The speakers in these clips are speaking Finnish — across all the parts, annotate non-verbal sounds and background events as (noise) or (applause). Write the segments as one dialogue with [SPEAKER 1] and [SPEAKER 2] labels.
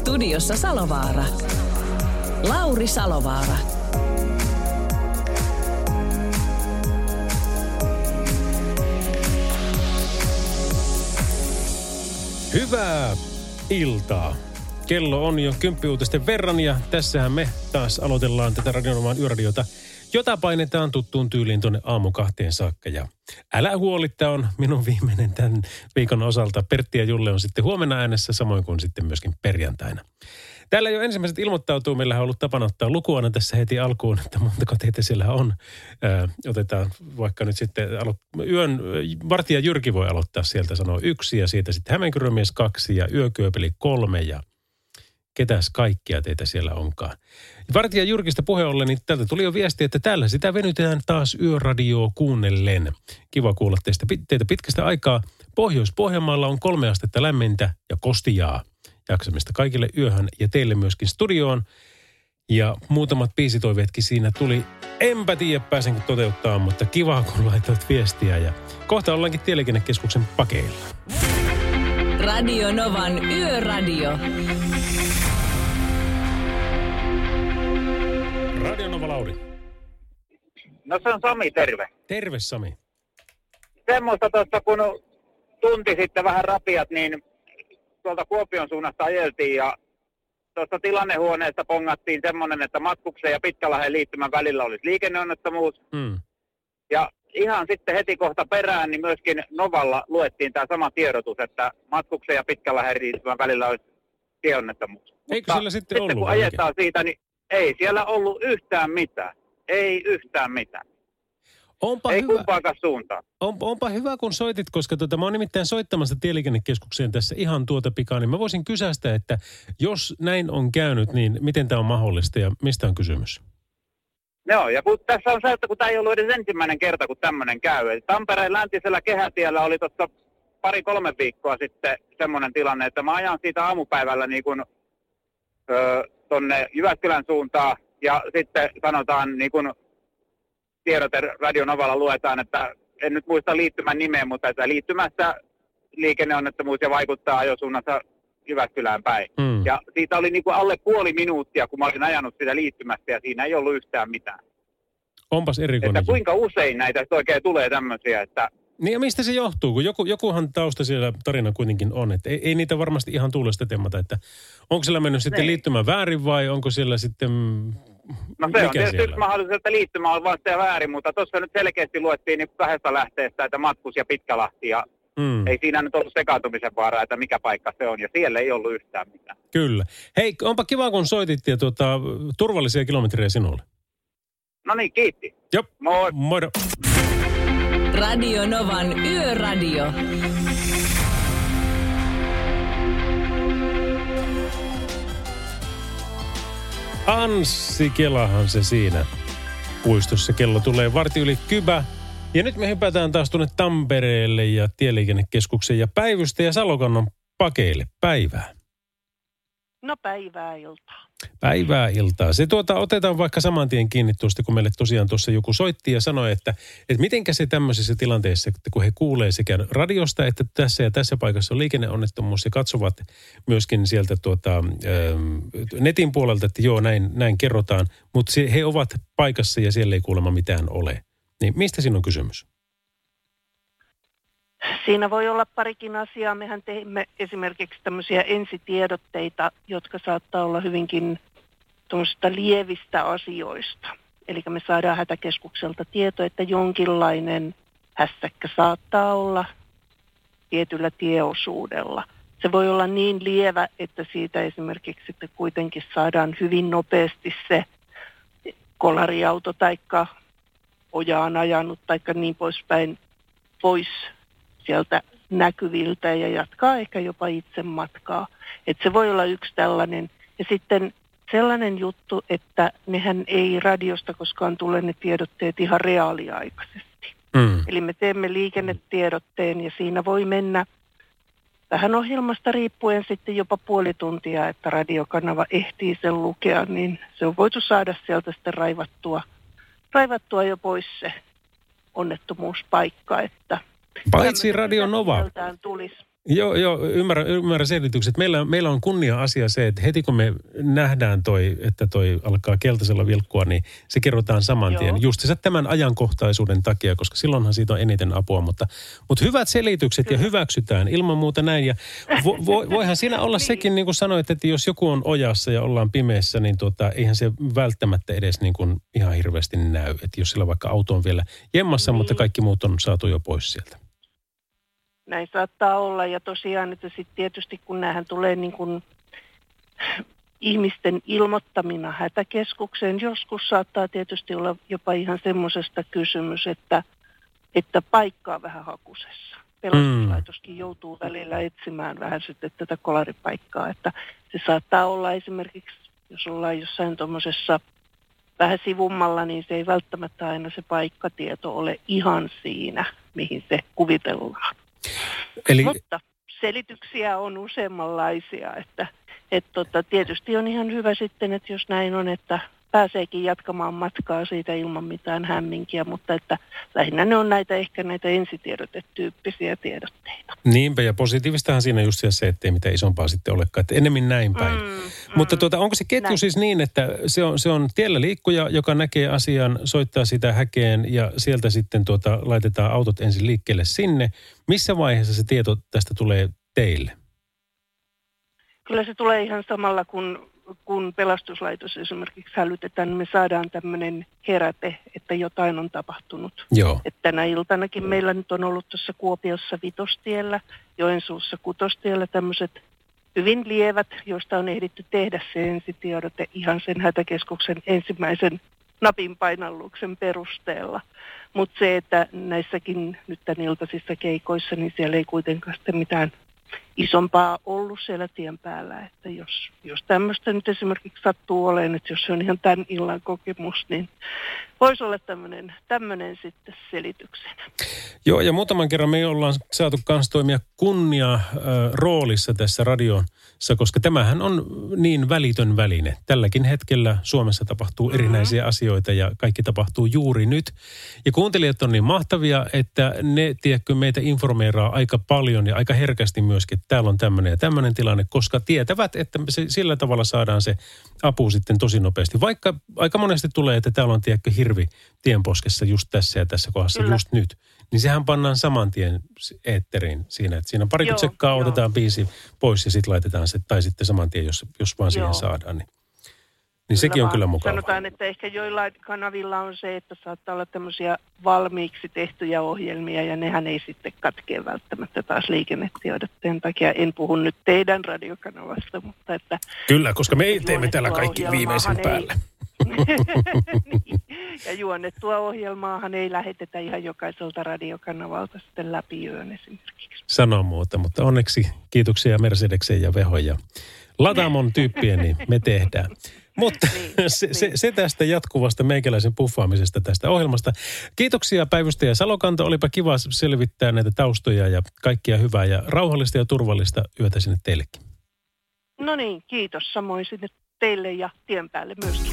[SPEAKER 1] Studiossa Salovaara. Lauri Salovaara.
[SPEAKER 2] Hyvää iltaa. Kello on jo kymppiuutisten verran ja tässähän me taas aloitellaan tätä radionomaan yöradiota, jota painetaan tuttuun tyyliin tuonne aamu kahteen saakka. Ja älä huoli, tämä on minun viimeinen tämän viikon osalta. Pertti ja Julle on sitten huomenna äänessä, samoin kuin sitten myöskin perjantaina. Täällä jo ensimmäiset ilmoittautuu. Meillä on ollut tapana ottaa lukuana tässä heti alkuun, että montako teitä siellä on. Ö, otetaan vaikka nyt sitten alo- yön, vartija Jyrki voi aloittaa sieltä sanoa yksi ja siitä sitten Hämeenkyrömies kaksi ja Yökyöpeli kolme ja ketäs kaikkia teitä siellä onkaan. Vartija Jyrkistä puhe ollen, niin täältä tuli jo viesti, että täällä sitä venytetään taas yöradioa kuunnellen. Kiva kuulla teistä, teitä pitkästä aikaa. Pohjois-Pohjanmaalla on kolme astetta lämmintä ja kostijaa. Jaksamista kaikille yöhön ja teille myöskin studioon. Ja muutamat biisitoiveetkin siinä tuli. Enpä tiedä pääsenkö toteuttaa, mutta kiva kun laitoit viestiä. Ja kohta ollaankin Tieliikennekeskuksen pakeilla.
[SPEAKER 1] Radio Novan Yöradio.
[SPEAKER 2] Radio Nova Lauri.
[SPEAKER 3] No se on Sami, terve.
[SPEAKER 2] Terve Sami.
[SPEAKER 3] Semmoista tuossa, kun tunti sitten vähän rapiat, niin tuolta Kuopion suunnasta ajeltiin ja tuossa tilannehuoneesta pongattiin semmoinen, että Matkuksen ja Pitkälahden liittymän välillä olisi liikenneonnettomuus.
[SPEAKER 2] Mm.
[SPEAKER 3] Ja ihan sitten heti kohta perään, niin myöskin Novalla luettiin tämä sama tiedotus, että Matkuksen ja Pitkälahden liittymän välillä olisi tieonnettomuus.
[SPEAKER 2] Eikö siellä sitten
[SPEAKER 3] sitten
[SPEAKER 2] ollut
[SPEAKER 3] kun ajetaan siitä, niin ei siellä ollut yhtään mitään. Ei yhtään mitään.
[SPEAKER 2] Onpa
[SPEAKER 3] ei
[SPEAKER 2] hyvä.
[SPEAKER 3] suuntaan.
[SPEAKER 2] On, onpa hyvä, kun soitit, koska tota, mä oon nimittäin soittamassa tieliikennekeskukseen tässä ihan tuota pikaa, niin mä voisin kysästä, että jos näin on käynyt, niin miten tämä on mahdollista ja mistä on kysymys?
[SPEAKER 3] Joo, ja kun tässä on se, että kun tämä ei ollut edes ensimmäinen kerta, kun tämmöinen käy. Eli Tampereen läntisellä kehätiellä oli tuossa pari-kolme viikkoa sitten semmoinen tilanne, että mä ajan siitä aamupäivällä niin kuin, ö, tonne Jyväskylän suuntaan, ja sitten sanotaan niin kuin tiedote Radionovalla luetaan, että en nyt muista liittymän nimeä, mutta että liittymässä liikenneonnettomuus ja vaikuttaa ajosuunnassa Jyväskylään päin.
[SPEAKER 2] Mm.
[SPEAKER 3] Ja siitä oli niin kuin alle puoli minuuttia, kun mä olin ajanut sitä liittymästä ja siinä ei ollut yhtään mitään.
[SPEAKER 2] Onpas erikoinen.
[SPEAKER 3] Että kuinka usein näitä oikein tulee tämmöisiä, että
[SPEAKER 2] Niin ja mistä se johtuu? Kun joku, jokuhan tausta siellä tarina kuitenkin on, että ei, ei niitä varmasti ihan tuulesta temmata, että onko siellä mennyt sitten
[SPEAKER 3] Niin.
[SPEAKER 2] liittymä väärin vai onko siellä sitten...
[SPEAKER 3] no se
[SPEAKER 2] mikä
[SPEAKER 3] on tietysti
[SPEAKER 2] siellä
[SPEAKER 3] yksi mahdollisuus, että liittymä on vasta ja väärin, mutta tuossa nyt selkeästi luettiin niin kahdesta lähteestä, että Matkus ja Pitkälahti ja
[SPEAKER 2] Mm,
[SPEAKER 3] ei siinä nyt ollut sekaantumisen vaaraa, että mikä paikka se on ja siellä ei ollut yhtään mitään.
[SPEAKER 2] kyllä. Hei, onpa kiva kun soitit ja tuota, turvallisia kilometrejä sinulle.
[SPEAKER 3] No niin, kiitti.
[SPEAKER 2] Jop,
[SPEAKER 3] Moi.
[SPEAKER 2] moro.
[SPEAKER 1] Radio Novan Yöradio.
[SPEAKER 2] Anssi Kelahan se siinä puistossa. Kello tulee varti yli kybä. Ja nyt me hypätään taas tuonne Tampereelle ja Tieliikennekeskuksen ja Päivystä ja Salokannon pakeille. Päivää.
[SPEAKER 4] No päivää iltaa.
[SPEAKER 2] Päivää iltaa. Se tuota, otetaan vaikka saman tien kiinni tuosta, kun meille tosiaan tuossa joku soitti ja sanoi, että, että mitenkä se tämmöisessä tilanteessa, että kun he kuulee sekä radiosta, että tässä ja tässä paikassa on liikenneonnettomuus ja katsovat myöskin sieltä tuota, ähm, netin puolelta, että joo, näin, näin kerrotaan, mutta he ovat paikassa ja siellä ei kuulemma mitään ole. Niin mistä siinä on kysymys?
[SPEAKER 4] Siinä voi olla parikin asiaa. Mehän teimme esimerkiksi tämmöisiä ensitiedotteita, jotka saattaa olla hyvinkin tuommoisista lievistä asioista. Eli me saadaan hätäkeskukselta tieto, että jonkinlainen hässäkkä saattaa olla tietyllä tieosuudella. Se voi olla niin lievä, että siitä esimerkiksi sitten kuitenkin saadaan hyvin nopeasti se kolariauto tai ojaan ajanut tai niin poispäin pois sieltä näkyviltä ja jatkaa ehkä jopa itse matkaa. Että se voi olla yksi tällainen. Ja sitten sellainen juttu, että nehän ei radiosta koskaan tule ne tiedotteet ihan reaaliaikaisesti.
[SPEAKER 2] Mm.
[SPEAKER 4] Eli me teemme liikennetiedotteen ja siinä voi mennä vähän ohjelmasta riippuen sitten jopa puoli tuntia, että radiokanava ehtii sen lukea, niin se on voitu saada sieltä sitten raivattua, raivattua jo pois se onnettomuuspaikka, että
[SPEAKER 2] Paitsi Radio Nova.
[SPEAKER 4] tulisi.
[SPEAKER 2] Joo, joo ymmärrän, ymmärrän selitykset. Meillä, meillä on kunnia-asia se, että heti kun me nähdään toi, että toi alkaa keltaisella vilkkua, niin se kerrotaan saman tien.
[SPEAKER 4] Joo.
[SPEAKER 2] Justiinsa tämän ajankohtaisuuden takia, koska silloinhan siitä on eniten apua. Mutta, mutta hyvät selitykset ja hyväksytään ilman muuta näin. Ja vo, vo, voihan siinä olla sekin, niin kuin sanoit, että jos joku on ojassa ja ollaan pimeässä, niin tuota, eihän se välttämättä edes niin kuin ihan hirveästi näy. Että jos sillä vaikka auto on vielä jemmassa, mutta kaikki muut on saatu jo pois sieltä.
[SPEAKER 4] Näin saattaa olla ja tosiaan, että sitten tietysti kun näähän tulee niin kuin ihmisten ilmoittamina hätäkeskukseen, joskus saattaa tietysti olla jopa ihan semmoisesta kysymys, että, että paikka on vähän hakusessa. Pelastuslaitoskin joutuu välillä etsimään vähän sitten tätä kolaripaikkaa, että se saattaa olla esimerkiksi, jos ollaan jossain tuommoisessa vähän sivummalla, niin se ei välttämättä aina se paikkatieto ole ihan siinä, mihin se kuvitellaan.
[SPEAKER 2] Eli
[SPEAKER 4] Mutta selityksiä on useammanlaisia, että et tota, tietysti on ihan hyvä sitten, että jos näin on, että pääseekin jatkamaan matkaa siitä ilman mitään hämminkiä, mutta että lähinnä ne on näitä ehkä näitä ensitiedotetyyppisiä tiedotteita.
[SPEAKER 2] Niinpä, ja positiivistahan siinä just se, ettei mitään isompaa sitten olekaan, että enemmän näin päin.
[SPEAKER 4] Mm, mm,
[SPEAKER 2] Mutta tuota, onko se ketju
[SPEAKER 4] näin.
[SPEAKER 2] siis niin, että se on, se on tiellä liikkuja, joka näkee asian, soittaa sitä häkeen ja sieltä sitten tuota, laitetaan autot ensin liikkeelle sinne. Missä vaiheessa se tieto tästä tulee teille?
[SPEAKER 4] Kyllä se tulee ihan samalla, kun, kun pelastuslaitos esimerkiksi hälytetään, niin me saadaan tämmöinen heräte, että jotain on tapahtunut.
[SPEAKER 2] Joo.
[SPEAKER 4] Et tänä iltanakin meillä nyt on ollut tuossa Kuopiossa Vitostiellä, Joensuussa Kutostiellä tämmöiset hyvin lievät, joista on ehditty tehdä se ensitiedote ihan sen hätäkeskuksen ensimmäisen napin painalluksen perusteella. Mutta se, että näissäkin nyt tämän iltaisissa keikoissa, niin siellä ei kuitenkaan sitten mitään isompaa ollut siellä tien päällä. Että jos, jos tämmöistä nyt esimerkiksi sattuu olemaan, että jos se on ihan tämän illan kokemus, niin voisi olla tämmöinen, tämmöinen sitten selityksenä.
[SPEAKER 2] Joo, ja muutaman kerran me ollaan saatu kanssa toimia kunnia äh, roolissa tässä radiossa, koska tämähän on niin välitön väline. Tälläkin hetkellä Suomessa tapahtuu erinäisiä asioita ja kaikki tapahtuu juuri nyt. Ja kuuntelijat on niin mahtavia, että ne, tiedätkö, meitä informeeraa aika paljon ja aika herkästi myöskin, täällä on tämmöinen ja tämmöinen tilanne, koska tietävät, että se, sillä tavalla saadaan se apu sitten tosi nopeasti. Vaikka aika monesti tulee, että täällä on, tiedätkö, hirvi tienposkessa just tässä ja tässä kohdassa
[SPEAKER 4] Kyllä.
[SPEAKER 2] just nyt. Niin sehän pannaan saman tien eetteriin siinä, että siinä
[SPEAKER 4] Joo,
[SPEAKER 2] sekkaa otetaan biisi pois ja sitten laitetaan se, tai sitten saman tien, jos, jos vaan siihen
[SPEAKER 4] Joo.
[SPEAKER 2] saadaan. Niin, niin sekin on kyllä mukava.
[SPEAKER 4] Sanotaan, että ehkä joillain kanavilla on se, että saattaa olla tämmöisiä valmiiksi tehtyjä ohjelmia ja nehän ei sitten katkee välttämättä taas liikennetiedotteen takia. En puhu nyt teidän radiokanavasta, mutta että
[SPEAKER 2] Kyllä, koska me teemme
[SPEAKER 4] Juonettua
[SPEAKER 2] täällä kaikki viimeisen
[SPEAKER 4] ei-
[SPEAKER 2] päälle.
[SPEAKER 4] Niin. (laughs) ja juonnettua ohjelmaahan ei lähetetä ihan jokaiselta radiokanavalta sitten läpi yön esimerkiksi.
[SPEAKER 2] Sano muuta, mutta onneksi kiitoksia Mercedeksen ja Veho ja Latamon tyyppien, niin me tehdään. Mutta (laughs)
[SPEAKER 4] Niin,
[SPEAKER 2] se, se,
[SPEAKER 4] niin.
[SPEAKER 2] se tästä jatkuvasta meikäläisen puffaamisesta tästä ohjelmasta. Kiitoksia päivystäjä Salokanta. Olipa kiva selvittää näitä taustoja ja kaikkia hyvää ja rauhallista ja turvallista yötä sinne teillekin.
[SPEAKER 4] No niin, kiitos samoin sinne teille ja tien päälle myöskin.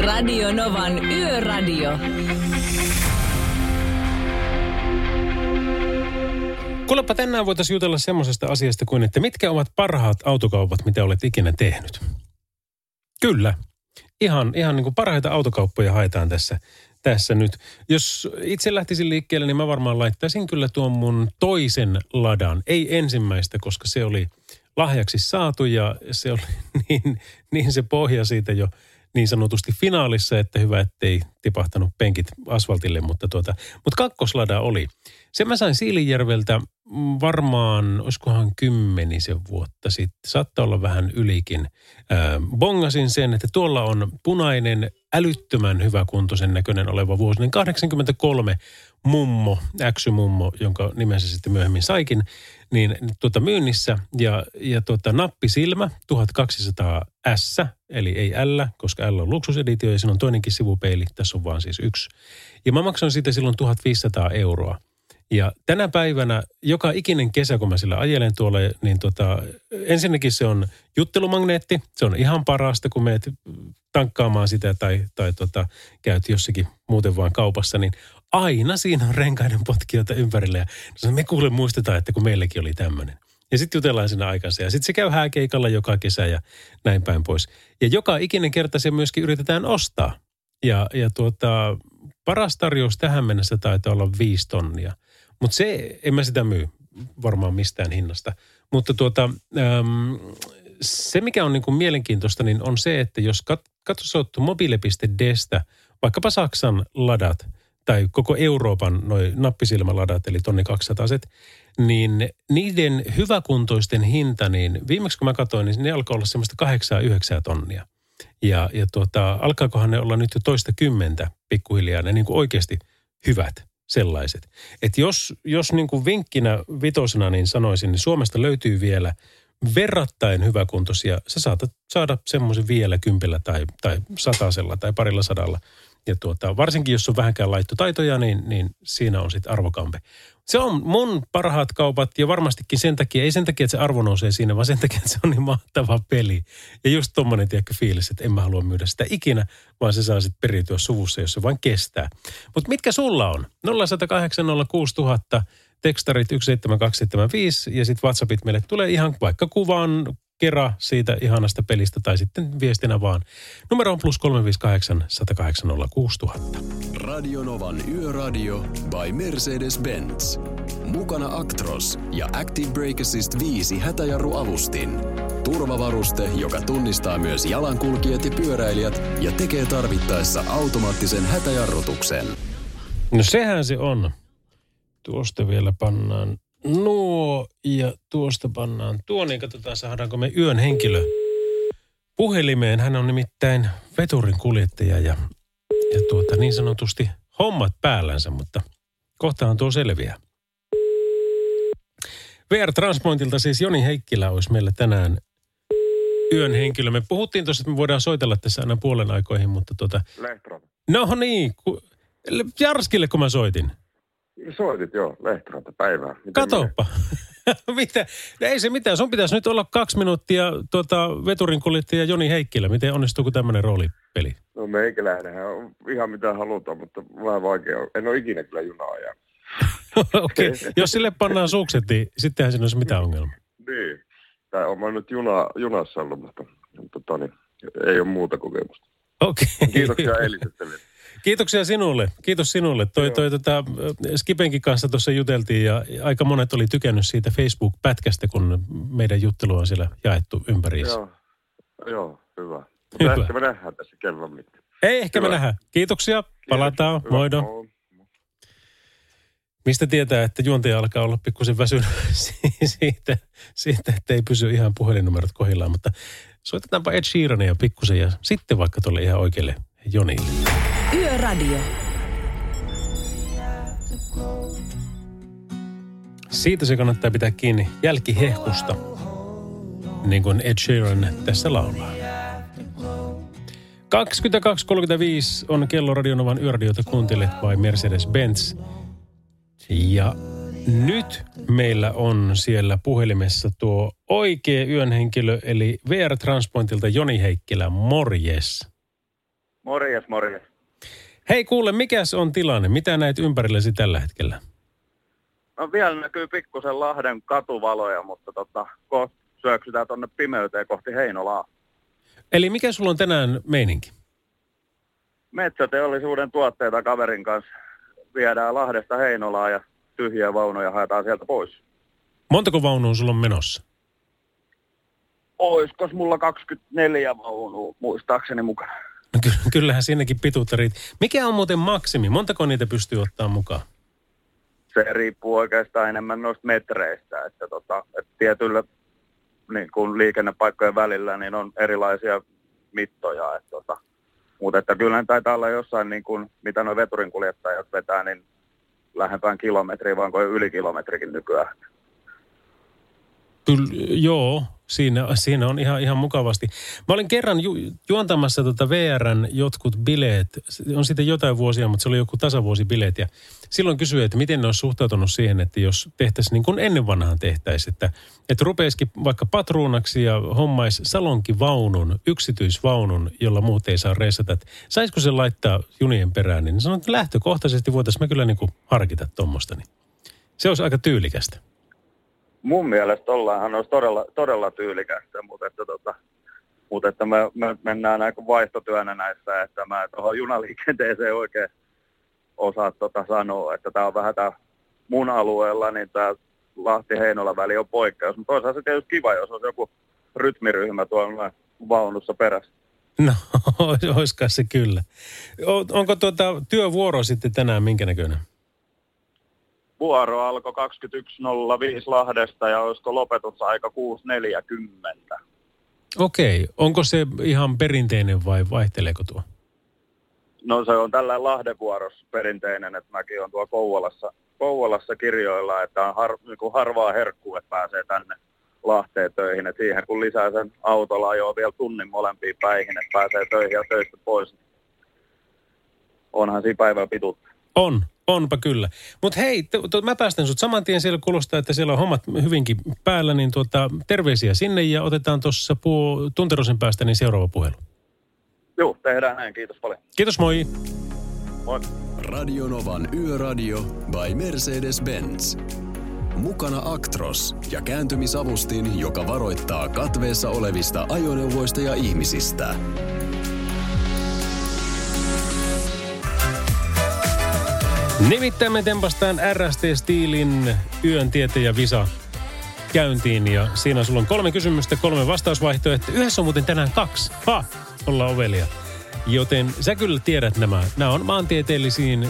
[SPEAKER 1] Radio Novan Yöradio.
[SPEAKER 2] Kuulepa tänään voitaisiin jutella semmoisesta asiasta kuin, että mitkä ovat parhaat autokaupat, mitä olet ikinä tehnyt. Kyllä. Ihan, ihan niin kuin parhaita autokauppoja haetaan tässä, tässä nyt. Jos itse lähtisin liikkeelle, niin mä varmaan laittaisin kyllä tuon mun toisen ladan. Ei ensimmäistä, koska se oli lahjaksi saatu ja se oli (laughs) niin, niin se pohja siitä jo niin sanotusti finaalissa, että hyvä, ettei tipahtanut penkit asfaltille, mutta, tuota, mutta kakkoslada oli. Sen mä sain Siilijärveltä mm, varmaan, olisikohan kymmenisen vuotta sitten, saattaa olla vähän ylikin. Ää, bongasin sen, että tuolla on punainen älyttömän hyväkuntoisen näköinen oleva vuosinen 83 mummo, äksymummo, jonka nimensä sitten myöhemmin saikin, niin tuota myynnissä ja, ja tuota nappisilmä 1200 S, eli ei L, koska L on luksuseditio ja siinä on toinenkin sivupeili, tässä on vaan siis yksi. Ja mä maksoin siitä silloin 1500 euroa. Ja tänä päivänä, joka ikinen kesä, kun mä sillä ajelen tuolla, niin tota, ensinnäkin se on juttelumagneetti. Se on ihan parasta, kun meet tankkaamaan sitä tai, tai tota, käyt jossakin muuten vaan kaupassa, niin aina siinä on renkaiden potkijoita ympärillä. Ja me kuule muistetaan, että kun meilläkin oli tämmöinen. Ja sitten jutellaan aikaisemmin. Ja sitten se käy hääkeikalla joka kesä ja näin päin pois. Ja joka ikinen kerta se myöskin yritetään ostaa. Ja, ja tuota, paras tarjous tähän mennessä taitaa olla viisi tonnia. Mutta se, en mä sitä myy varmaan mistään hinnasta. Mutta tuota, äm, se mikä on niin kuin mielenkiintoista, niin on se, että jos kat, katsot mobile.destä, vaikkapa Saksan ladat tai koko Euroopan noin nappisilmäladat, eli tonni 200 niin niiden hyväkuntoisten hinta, niin viimeksi kun mä katsoin, niin ne alkoi olla semmoista 8-9 tonnia. Ja, ja tuota, alkaakohan ne olla nyt jo toista kymmentä pikkuhiljaa, ne niin kuin oikeasti hyvät sellaiset. Että jos, jos niin kuin vinkkinä vitosena niin sanoisin, niin Suomesta löytyy vielä verrattain hyväkuntoisia. Sä saatat saada semmoisen vielä kympillä tai, tai satasella tai parilla sadalla. Ja tuota, varsinkin jos on vähänkään laittotaitoja, niin, niin siinä on sitten arvokampe. Se on mun parhaat kaupat ja varmastikin sen takia, ei sen takia, että se arvo nousee siinä, vaan sen takia, että se on niin mahtava peli. Ja just tommonen, tiedäkö, fiilis, että en mä halua myydä sitä ikinä, vaan se saa sitten periytyä suvussa, jos se vain kestää. Mutta mitkä sulla on? 0108 06000, tekstarit 17275 ja sitten WhatsAppit meille tulee ihan vaikka kuvan kera siitä ihanasta pelistä tai sitten viestinä vaan. Numero on plus 358 108 06000.
[SPEAKER 5] Radionovan Yöradio by Mercedes-Benz. Mukana Actros ja Active Brake Assist 5 hätäjarruavustin. Turvavaruste, joka tunnistaa myös jalankulkijat ja pyöräilijät ja tekee tarvittaessa automaattisen hätäjarrutuksen.
[SPEAKER 2] No sehän se on. Tuosta vielä pannaan nuo ja tuosta pannaan tuo, niin katsotaan saadaanko me yön henkilö puhelimeen. Hän on nimittäin veturin kuljettaja ja, ja tuota, niin sanotusti hommat päällänsä, mutta kohtaan tuo selviää. VR Transpointilta siis Joni Heikkilä olisi meillä tänään yön henkilö. Me puhuttiin tuossa, että me voidaan soitella tässä aina puolen aikoihin, mutta tuota...
[SPEAKER 6] Lehtrota.
[SPEAKER 2] No niin, ku, Jarskille kun mä soitin.
[SPEAKER 6] Soitit joo, Lehtrota päivää. Miten
[SPEAKER 2] Katoppa. (laughs) Mitä? No ei se mitään. Sun pitäisi nyt olla kaksi minuuttia tuota, veturin kuljettaja Joni Heikkilä. Miten onnistuuko tämmöinen roolipeli?
[SPEAKER 6] No meikäläinenhän on ihan mitä halutaan, mutta vähän vaikea. En ole ikinä kyllä junaa ajanut. (laughs)
[SPEAKER 2] Okei, okay. jos sille pannaan sukset, niin sittenhän siinä olisi mitään ongelmaa.
[SPEAKER 6] Niin. Tai olen nyt juna, junassa ollut, mutta tota, niin, ei ole muuta kokemusta.
[SPEAKER 2] Okei. Okay.
[SPEAKER 6] Kiitoksia eilisestä.
[SPEAKER 2] Kiitoksia sinulle. Kiitos sinulle. Toi, toi, tota, Skipenkin kanssa tuossa juteltiin ja aika monet oli tykännyt siitä Facebook-pätkästä, kun meidän juttelu on siellä jaettu ympäri.
[SPEAKER 6] Joo, joo hyvä.
[SPEAKER 2] Hyvä.
[SPEAKER 6] Ehkä me nähdään tässä kellon mittaan.
[SPEAKER 2] Ei, ehkä me
[SPEAKER 6] Hyvä.
[SPEAKER 2] nähdään. Kiitoksia. Palataan.
[SPEAKER 6] Hyvä.
[SPEAKER 2] Moido.
[SPEAKER 6] Moi.
[SPEAKER 2] Mistä tietää, että juontaja alkaa olla pikkusen väsynyt (laughs) siitä, siitä, että ei pysy ihan puhelinnumerot kohdillaan, mutta soitetaanpa Ed Sheerania pikkusen ja sitten vaikka tuolle ihan oikealle Jonille.
[SPEAKER 1] Yöradio.
[SPEAKER 2] Siitä se kannattaa pitää kiinni jälkihehkusta, niin kuin Ed Sheeran tässä laulaa. 22.35 on kello Radionovan yöradiota kuuntelet vai Mercedes-Benz. Ja nyt meillä on siellä puhelimessa tuo oikea yön henkilö, eli VR Transpointilta Joni Heikkilä. Morjes.
[SPEAKER 3] Morjes, morjes.
[SPEAKER 2] Hei kuule, mikäs on tilanne? Mitä näet ympärillesi tällä hetkellä?
[SPEAKER 3] No vielä näkyy pikkusen Lahden katuvaloja, mutta tota, kohta syöksytään tonne pimeyteen kohti Heinolaa.
[SPEAKER 2] Eli mikä sulla on tänään meininki?
[SPEAKER 3] Metsäteollisuuden tuotteita kaverin kanssa viedään Lahdesta Heinolaan ja tyhjiä vaunoja haetaan sieltä pois.
[SPEAKER 2] Montako vaunua sulla on menossa?
[SPEAKER 3] Oiskos mulla 24 vaunua muistaakseni mukana?
[SPEAKER 2] No ky- kyllähän siinäkin pituutta riittää. Mikä on muuten maksimi? Montako niitä pystyy ottaa mukaan?
[SPEAKER 3] Se riippuu oikeastaan enemmän noista metreistä, että, tota, että tietyllä niin kuin liikennepaikkojen välillä niin on erilaisia mittoja. Että, tota,
[SPEAKER 7] Mutta että kyllä ne taitaa olla jossain, niin kuin, mitä nuo veturin kuljettajat vetää, niin lähempään kilometriä, vaan kuin yli kilometrikin nykyään.
[SPEAKER 2] Kyllä, joo, siinä, siinä on ihan, ihan mukavasti. Mä olin kerran ju, juontamassa tota VRn jotkut bileet, on sitten jotain vuosia, mutta se oli joku tasavuosibileet. Ja silloin kysyin, että miten ne olisi suhtautunut siihen, että jos tehtäisiin niin kuin ennen vanhaan tehtäisiin, että, että rupeisikin vaikka patruunaksi ja hommaisi salonkivaunun, yksityisvaunun, jolla muut ei saa reissata. Saisiko se laittaa junien perään, niin sanoin, että lähtökohtaisesti voitaisiin me kyllä niin kuin harkita tuommoista. Niin se olisi aika tyylikästä
[SPEAKER 7] mun mielestä ollaanhan olisi todella, todella tyylikästä, mutta että, tota, mutta että me, me, mennään aika vaihtotyönä näissä, että mä tuohon junaliikenteeseen oikein osaa tota sanoa, että tämä on vähän tämä mun alueella, niin tämä Lahti-Heinola väli on poikkeus, mutta toisaalta se tietysti kiva, jos olisi joku rytmiryhmä tuolla vaunussa perässä.
[SPEAKER 2] No, (laughs) olisiko se kyllä. Onko tuota työvuoro sitten tänään minkä näköinen?
[SPEAKER 7] Vuoro alkoi 21.05 Lahdesta ja olisiko lopetusaika 6.40.
[SPEAKER 2] Okei. Onko se ihan perinteinen vai vaihteleeko tuo?
[SPEAKER 7] No se on tällä Lahden vuorossa perinteinen, että mäkin on tuo Kouvolassa, Kouvolassa kirjoilla, että on har, niin kuin harvaa herkkuu, että pääsee tänne Lahteen töihin. Et siihen kun lisää sen autolla ajoa vielä tunnin molempiin päihin, että pääsee töihin ja töistä pois, niin onhan siinä päivän pituutta.
[SPEAKER 2] On, Onpa kyllä. Mutta hei, t- t- mä päästän sut saman tien siellä kuulostaa, että siellä on hommat hyvinkin päällä, niin tuota, terveisiä sinne ja otetaan tuossa puu tunterosen päästä niin seuraava puhelu.
[SPEAKER 7] Joo, tehdään näin. Kiitos paljon.
[SPEAKER 2] Kiitos, moi.
[SPEAKER 7] Moi.
[SPEAKER 5] Radionovan Yöradio by Mercedes-Benz. Mukana Actros ja kääntymisavustin, joka varoittaa katveessa olevista ajoneuvoista ja ihmisistä.
[SPEAKER 2] Nimittäin me tempastaan RST-stiilin yön tieteen visa käyntiin ja siinä sulla on kolme kysymystä, kolme vastausvaihtoehtoa. Yhdessä on muuten tänään kaksi. Ha! Ollaan ovelia. Joten sä kyllä tiedät nämä. Nämä on maantieteellisiin,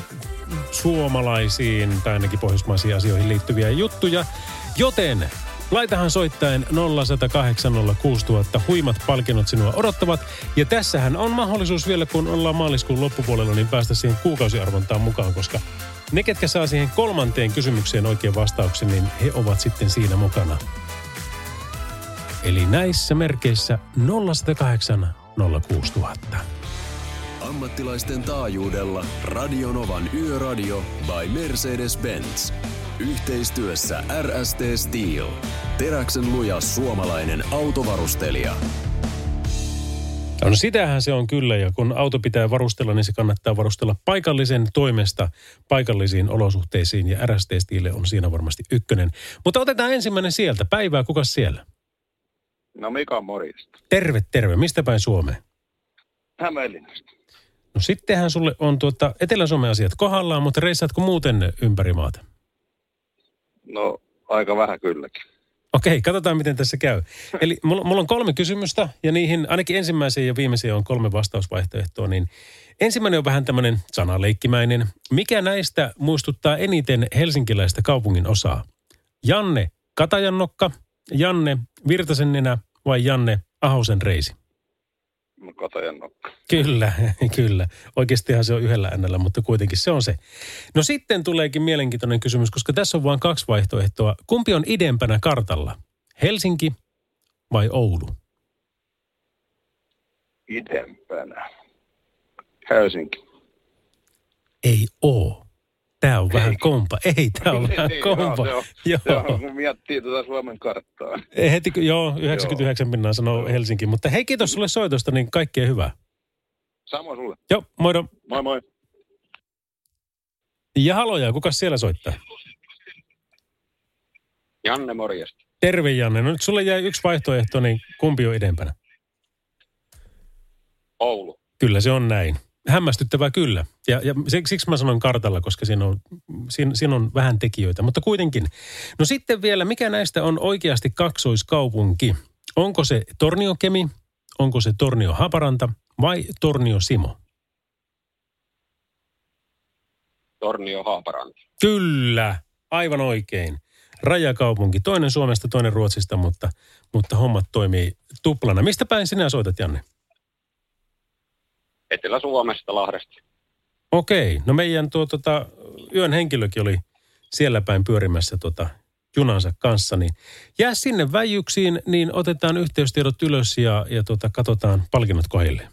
[SPEAKER 2] suomalaisiin tai ainakin pohjoismaisiin asioihin liittyviä juttuja. Joten Laitahan soittaen 0806000. Huimat palkinnot sinua odottavat. Ja tässähän on mahdollisuus vielä, kun ollaan maaliskuun loppupuolella, niin päästä siihen kuukausiarvontaan mukaan, koska ne, ketkä saa siihen kolmanteen kysymykseen oikein vastauksen, niin he ovat sitten siinä mukana. Eli näissä merkeissä 0108 06000.
[SPEAKER 5] Ammattilaisten taajuudella Radionovan Yöradio by Mercedes-Benz. Yhteistyössä RST Steel. Teräksen luja suomalainen autovarustelija.
[SPEAKER 2] No sitähän se on kyllä, ja kun auto pitää varustella, niin se kannattaa varustella paikallisen toimesta paikallisiin olosuhteisiin, ja RST Steel on siinä varmasti ykkönen. Mutta otetaan ensimmäinen sieltä. Päivää, kuka siellä?
[SPEAKER 7] No Mika morjesta.
[SPEAKER 2] Terve, terve. Mistä päin Suomeen?
[SPEAKER 7] Hämeenlinnasta.
[SPEAKER 2] No sittenhän sulle on tuota Etelä-Suomen asiat kohdallaan, mutta reissaatko muuten ympäri maata?
[SPEAKER 7] No aika vähän kylläkin.
[SPEAKER 2] Okei, katsotaan miten tässä käy. Eli mulla, mulla on kolme kysymystä ja niihin ainakin ensimmäiseen ja viimeiseen on kolme vastausvaihtoehtoa. Niin ensimmäinen on vähän tämmöinen sanaleikkimäinen. Mikä näistä muistuttaa eniten helsinkiläistä kaupungin osaa? Janne Katajannokka, Janne Virtasen nenä vai Janne Ahosen reisi?
[SPEAKER 7] Katajan nokka.
[SPEAKER 2] Kyllä, (laughs) kyllä. Oikeastihan se on yhdellä äänellä, mutta kuitenkin se on se. No sitten tuleekin mielenkiintoinen kysymys, koska tässä on vain kaksi vaihtoehtoa. Kumpi on idempänä kartalla? Helsinki vai Oulu?
[SPEAKER 7] Idempänä. Helsinki.
[SPEAKER 2] Ei oo. Tämä on vähän kompa. Ei, tämä on (laughs) vähän kompa.
[SPEAKER 7] Joo,
[SPEAKER 2] joo.
[SPEAKER 7] joo. kun miettii tuota Suomen karttaa.
[SPEAKER 2] Heti, joo, 99 pinnaa sanoo joo. Helsinki. Mutta hei, kiitos sulle soitosta, niin kaikkea hyvää.
[SPEAKER 7] Samoin sulle.
[SPEAKER 2] Joo, moido.
[SPEAKER 7] Moi moi.
[SPEAKER 2] Ja haloja, kuka siellä soittaa?
[SPEAKER 7] Janne morjesta.
[SPEAKER 2] Terve Janne. No nyt sulle jäi yksi vaihtoehto, niin kumpi on idempänä?
[SPEAKER 7] Oulu.
[SPEAKER 2] Kyllä se on näin. Hämmästyttävää kyllä. Ja, ja siksi mä sanon kartalla, koska siinä on, siinä, siinä on vähän tekijöitä, mutta kuitenkin. No sitten vielä, mikä näistä on oikeasti kaksoiskaupunki? Onko se Torniokemi, onko se Tornio Haparanta vai Tornio Simo?
[SPEAKER 7] Tornio Haaparanta.
[SPEAKER 2] Kyllä, aivan oikein. Rajakaupunki, toinen Suomesta, toinen Ruotsista, mutta, mutta hommat toimii tuplana. Mistä päin sinä soitat, Janne?
[SPEAKER 8] Etelä-Suomesta, Lahdesta.
[SPEAKER 2] Okei, no meidän tuo, tota, yön henkilökin oli siellä päin pyörimässä tota, junansa kanssa, niin jää sinne väijyksiin, niin otetaan yhteystiedot ylös ja, ja tota, katsotaan palkinnot kohdille.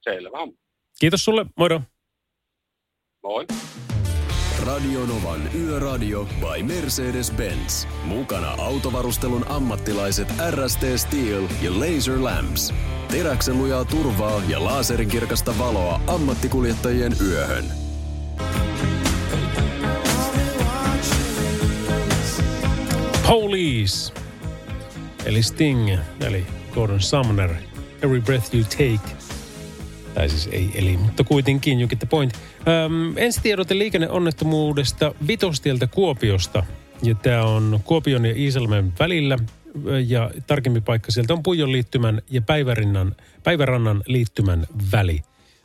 [SPEAKER 8] Selvä homma.
[SPEAKER 2] Kiitos sulle, moro.
[SPEAKER 8] Moi.
[SPEAKER 5] Radio Novan Yöradio by Mercedes-Benz. Mukana autovarustelun ammattilaiset RST Steel ja Laser Lamps. Teräksen lujaa turvaa ja laserin kirkasta valoa ammattikuljettajien yöhön.
[SPEAKER 2] Police, eli Sting, eli Gordon Sumner, Every Breath You Take. Tai siis ei eli, mutta kuitenkin, you get the point. Öm, ensitiedote liikenneonnettomuudesta Vitostieltä Kuopiosta. Ja tämä on Kuopion ja Iisalmen välillä. Ja tarkempi paikka sieltä on Puijon liittymän ja Päivärinnan, Päivärannan liittymän väli.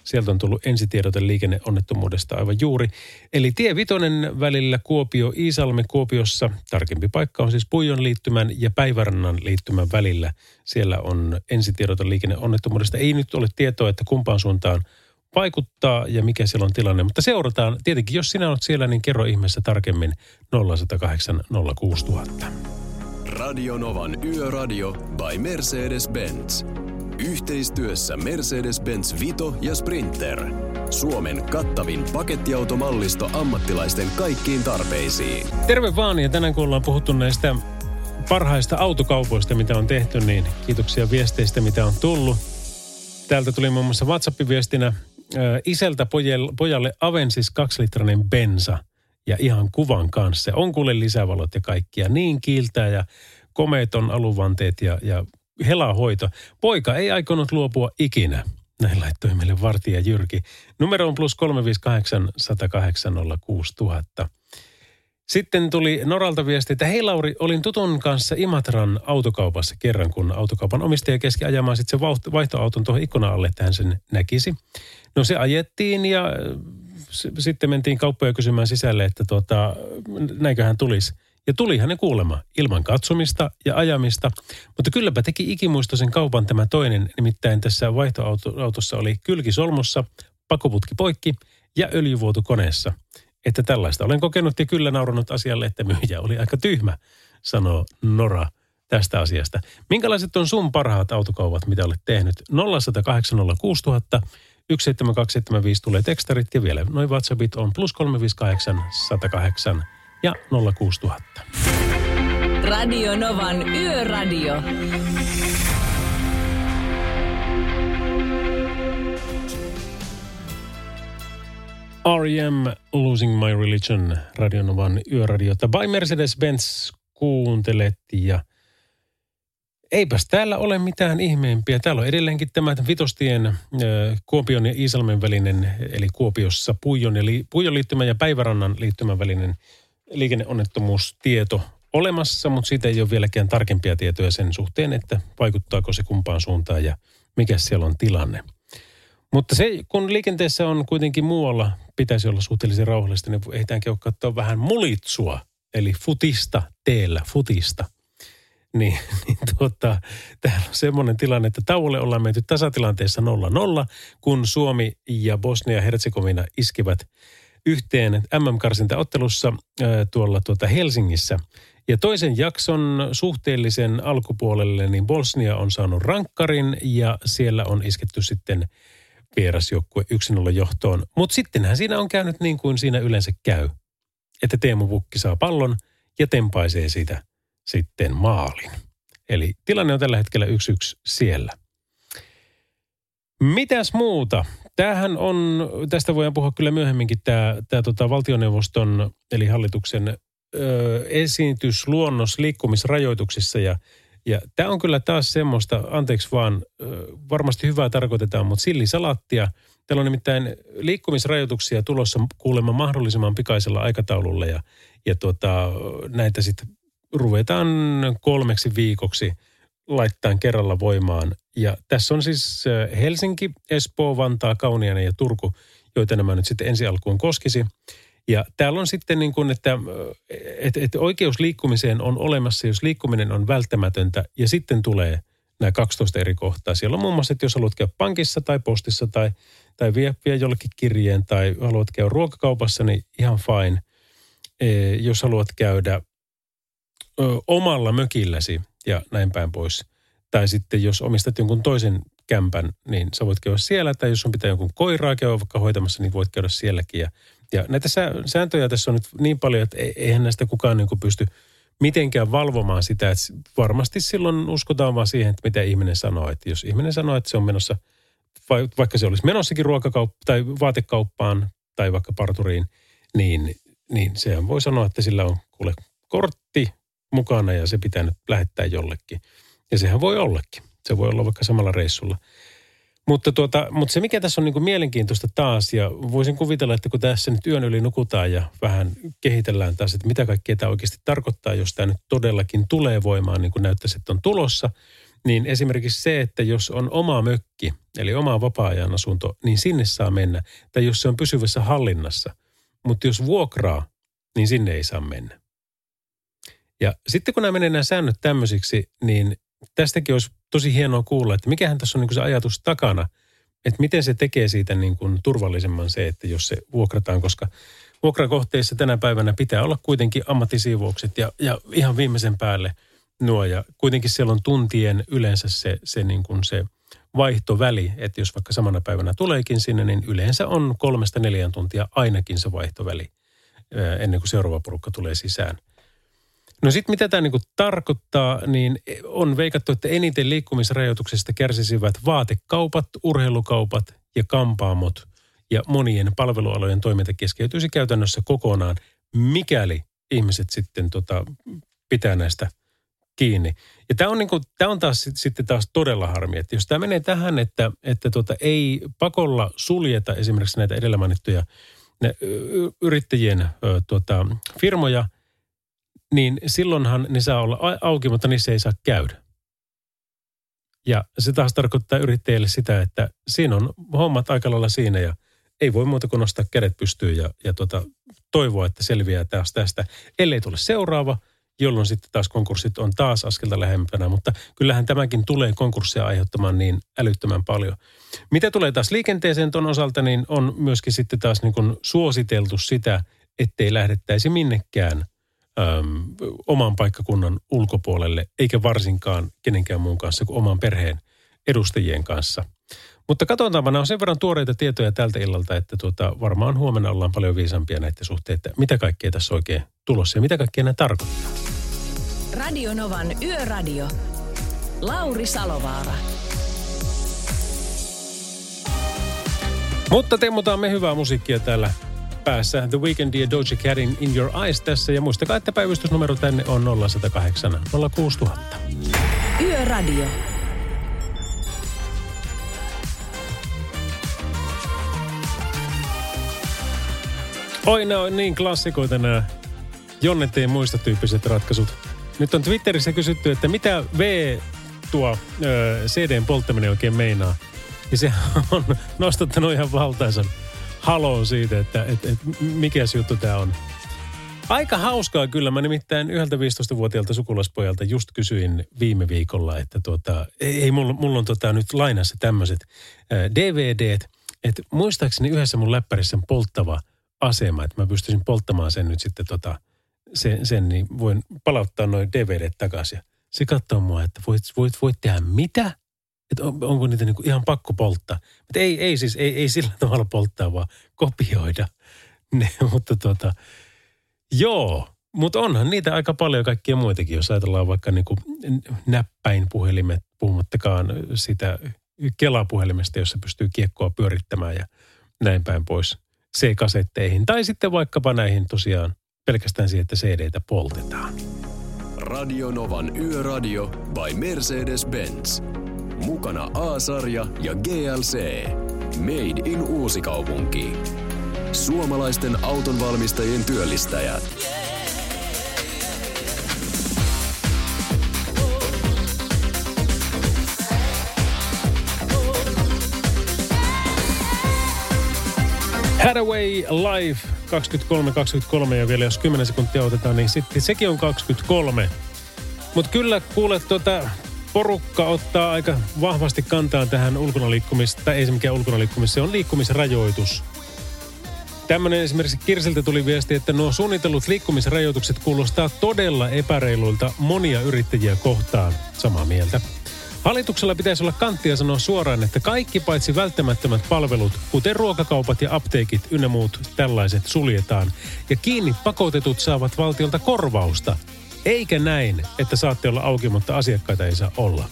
[SPEAKER 2] Sieltä on tullut ensitiedote liikenneonnettomuudesta aivan juuri. Eli tie Vitonen välillä Kuopio, Iisalme Kuopiossa. Tarkempi paikka on siis Puijon liittymän ja Päivärannan liittymän välillä. Siellä on ensitiedote liikenneonnettomuudesta. Ei nyt ole tietoa, että kumpaan suuntaan vaikuttaa ja mikä siellä on tilanne. Mutta seurataan. Tietenkin, jos sinä olet siellä, niin kerro ihmeessä tarkemmin 0108 06000.
[SPEAKER 5] Radio Novan Yöradio by Mercedes-Benz. Yhteistyössä Mercedes-Benz Vito ja Sprinter. Suomen kattavin pakettiautomallisto ammattilaisten kaikkiin tarpeisiin.
[SPEAKER 2] Terve vaan ja tänään kun ollaan puhuttu näistä parhaista autokaupoista, mitä on tehty, niin kiitoksia viesteistä, mitä on tullut. Täältä tuli muun muassa WhatsApp-viestinä äh, isältä pojalle, Avensis 2-litrainen bensa ja ihan kuvan kanssa. On kuule lisävalot ja kaikkia. Niin kiiltää ja komeet on aluvanteet ja, ja helahoito. Poika ei aikonut luopua ikinä. Näin laittoi meille vartija Jyrki. Numero on plus 358 108 06000. Sitten tuli Noralta viesti, että hei Lauri, olin tutun kanssa Imatran autokaupassa kerran, kun autokaupan omistaja keski ajamaan sitten se vaihtoauton tuohon ikkunan alle, että hän sen näkisi. No se ajettiin ja sitten mentiin kauppoja kysymään sisälle, että tuota, näinköhän tulisi. Ja tuli hänen kuulema ilman katsomista ja ajamista. Mutta kylläpä teki ikimuistoisen kaupan tämä toinen. Nimittäin tässä vaihtoautossa oli kylki solmussa, pakoputki poikki ja öljyvuoto koneessa. Että tällaista olen kokenut ja kyllä nauranut asialle, että myyjä oli aika tyhmä, sanoo Nora tästä asiasta. Minkälaiset on sun parhaat autokaupat, mitä olet tehnyt? 0108 06000, 17275 tulee tekstarit ja vielä noin WhatsAppit on plus 358 108 ja 06000.
[SPEAKER 1] Radio Novan Yöradio.
[SPEAKER 2] R.E.M. Losing My Religion, Radionovan yöradiota. By Mercedes-Benz kuuntelet ja eipäs täällä ole mitään ihmeempiä. Täällä on edelleenkin tämä Vitostien äh, Kuopion ja Iisalmen välinen, eli Kuopiossa Puijon, ja li, Puijon liittymän ja Päivärannan liittymän välinen liikenneonnettomuustieto olemassa, mutta siitä ei ole vieläkään tarkempia tietoja sen suhteen, että vaikuttaako se kumpaan suuntaan ja mikä siellä on tilanne. Mutta se, kun liikenteessä on kuitenkin muualla, pitäisi olla suhteellisen rauhallista, niin ehditään katsoa vähän mulitsua, eli futista teellä, futista. (laughs) Niin, niin tuota, täällä on semmoinen tilanne, että tauolle ollaan menty tasatilanteessa 0-0, kun Suomi ja Bosnia-Herzegovina iskivät yhteen MM-karsintaottelussa äh, tuolla tuota Helsingissä. Ja toisen jakson suhteellisen alkupuolelle, niin Bosnia on saanut rankkarin ja siellä on isketty sitten vierasjoukkue 1-0 johtoon. Mutta sittenhän siinä on käynyt niin kuin siinä yleensä käy. Että Teemu Pukki saa pallon ja tempaisee sitä sitten maalin. Eli tilanne on tällä hetkellä 1-1 siellä. Mitäs muuta? Tämähän on, tästä voidaan puhua kyllä myöhemminkin, tämä, tämä tota valtioneuvoston eli hallituksen ö, esitysluonnos liikkumisrajoituksissa ja ja tämä on kyllä taas semmoista, anteeksi vaan, varmasti hyvää tarkoitetaan, mutta sillisalattia. Täällä on nimittäin liikkumisrajoituksia tulossa kuulemma mahdollisimman pikaisella aikataululla ja, ja tuota, näitä sitten ruvetaan kolmeksi viikoksi laittaa kerralla voimaan. Ja tässä on siis Helsinki, Espoo, Vantaa, Kauniainen ja Turku, joita nämä nyt sitten ensi alkuun koskisi. Ja täällä on sitten niin kuin, että, että, että oikeus liikkumiseen on olemassa, jos liikkuminen on välttämätöntä ja sitten tulee nämä 12 eri kohtaa. Siellä on muun muassa, että jos haluat käydä pankissa tai postissa tai, tai vie, vie jollekin kirjeen tai haluat käydä ruokakaupassa, niin ihan fine. E, jos haluat käydä ö, omalla mökilläsi ja näin päin pois. Tai sitten jos omistat jonkun toisen kämpän, niin sä voit käydä siellä. Tai jos on pitää jonkun koiraa käydä vaikka hoitamassa, niin voit käydä sielläkin. Ja, ja näitä sä, sääntöjä tässä on nyt niin paljon, että e- eihän näistä kukaan niin kuin pysty mitenkään valvomaan sitä. Että varmasti silloin uskotaan vaan siihen, että mitä ihminen sanoo. Että jos ihminen sanoo, että se on menossa, vaikka se olisi menossakin ruokakauppaan tai vaatekauppaan tai vaikka parturiin, niin, niin sehän voi sanoa, että sillä on kuule kortti mukana ja se pitää nyt lähettää jollekin. Ja sehän voi ollakin. Se voi olla vaikka samalla reissulla. Mutta, tuota, mutta se, mikä tässä on niin kuin mielenkiintoista taas, ja voisin kuvitella, että kun tässä nyt yön yli nukutaan ja vähän kehitellään taas, että mitä kaikkea tämä oikeasti tarkoittaa, jos tämä nyt todellakin tulee voimaan, niin kuin näyttäisi, että on tulossa, niin esimerkiksi se, että jos on oma mökki, eli oma vapaa-ajan asunto, niin sinne saa mennä. Tai jos se on pysyvässä hallinnassa. Mutta jos vuokraa, niin sinne ei saa mennä. Ja sitten kun nämä menee nämä säännöt tämmöisiksi, niin tästäkin olisi tosi hienoa kuulla, että mikähän tässä on niin se ajatus takana, että miten se tekee siitä niin kuin turvallisemman se, että jos se vuokrataan, koska vuokrakohteissa tänä päivänä pitää olla kuitenkin ammattisiivoukset ja, ja ihan viimeisen päälle nuo ja kuitenkin siellä on tuntien yleensä se, se, niin kuin se vaihtoväli, että jos vaikka samana päivänä tuleekin sinne, niin yleensä on kolmesta neljän tuntia ainakin se vaihtoväli ennen kuin seuraava porukka tulee sisään. No sitten mitä tämä niinku tarkoittaa, niin on veikattu, että eniten liikkumisrajoituksista kärsisivät vaatekaupat, urheilukaupat ja kampaamot. Ja monien palvelualojen toiminta keskeytyisi käytännössä kokonaan, mikäli ihmiset sitten tota, pitää näistä kiinni. Ja tämä on, niinku, on taas sitten taas todella harmi, että jos tämä menee tähän, että, että tota, ei pakolla suljeta esimerkiksi näitä edellä mainittuja ne, yrittäjien ö, tota, firmoja – niin silloinhan ne saa olla auki, mutta niissä ei saa käydä. Ja se taas tarkoittaa yrittäjille sitä, että siinä on hommat aika lailla siinä ja ei voi muuta kuin nostaa kädet pystyyn ja, ja tota, toivoa, että selviää taas tästä. Ellei tule seuraava, jolloin sitten taas konkurssit on taas askelta lähempänä, mutta kyllähän tämäkin tulee konkurssia aiheuttamaan niin älyttömän paljon. Mitä tulee taas liikenteeseen ton osalta, niin on myöskin sitten taas niin kuin suositeltu sitä, ettei lähdettäisi minnekään – äm, oman paikkakunnan ulkopuolelle, eikä varsinkaan kenenkään muun kanssa kuin oman perheen edustajien kanssa. Mutta katsotaanpa, nämä on sen verran tuoreita tietoja tältä illalta, että tuota, varmaan huomenna ollaan paljon viisampia näiden suhteen, että mitä kaikkea tässä oikein tulossa ja mitä kaikkea nämä tarkoittaa.
[SPEAKER 1] Radio Novan Yöradio. Lauri Salovaara.
[SPEAKER 2] Mutta temmutaan me hyvää musiikkia täällä päässä The Weekend ja Doja Catin In Your Eyes tässä. Ja muistakaa, että päivystysnumero tänne on 0108 06000.
[SPEAKER 1] Yöradio.
[SPEAKER 2] Oi, ne on niin klassikoita nämä Jonnet ei muista tyyppiset ratkaisut. Nyt on Twitterissä kysytty, että mitä V tuo ö, CDn polttaminen oikein meinaa. Ja se (laughs) on nostattanut ihan valtaisan haloo siitä, että et, et, mikä juttu tämä on. Aika hauskaa kyllä. Mä nimittäin yhdeltä 15-vuotiaalta sukulaspojalta just kysyin viime viikolla, että tuota, ei mulla, mulla on tota nyt lainassa tämmöiset DVDt, että muistaakseni yhdessä mun läppärissä on polttava asema, että mä pystyisin polttamaan sen nyt sitten tota, sen, sen niin voin palauttaa noin DVD takaisin. Se katsoo mua, että voit, voit, voit tehdä mitä? Että on, onko niitä niinku ihan pakko polttaa. Mutta ei, ei siis, ei, ei sillä (laughs) tavalla polttaa, vaan kopioida ne, (laughs) mutta tota, joo, mutta onhan niitä aika paljon kaikkia muitakin, jos ajatellaan vaikka niinku näppäinpuhelimet, puhumattakaan sitä kelapuhelimesta, jossa pystyy kiekkoa pyörittämään ja näin päin pois C-kasetteihin. Tai sitten vaikkapa näihin tosiaan pelkästään siihen, että CD-tä poltetaan.
[SPEAKER 5] Radio Novan Yöradio by Mercedes-Benz. Mukana A-sarja ja GLC. Made in Uusikaupunki. Suomalaisten autonvalmistajien työllistäjät.
[SPEAKER 2] Hathaway Live 23-23 ja vielä jos 10 sekuntia otetaan, niin sitten sekin on 23. Mutta kyllä kuulet tuota, porukka ottaa aika vahvasti kantaa tähän ulkonaliikkumista, tai ei se mikään ulkonaliikkumis, se on liikkumisrajoitus. Tämmöinen esimerkiksi Kirsiltä tuli viesti, että nuo suunnitellut liikkumisrajoitukset kuulostaa todella epäreiluilta monia yrittäjiä kohtaan. Samaa mieltä. Hallituksella pitäisi olla kanttia sanoa suoraan, että kaikki paitsi välttämättömät palvelut, kuten ruokakaupat ja apteekit ynnä muut tällaiset suljetaan. Ja kiinni pakotetut saavat valtiolta korvausta. Eikä näin, että saatte olla auki, mutta asiakkaita ei saa olla.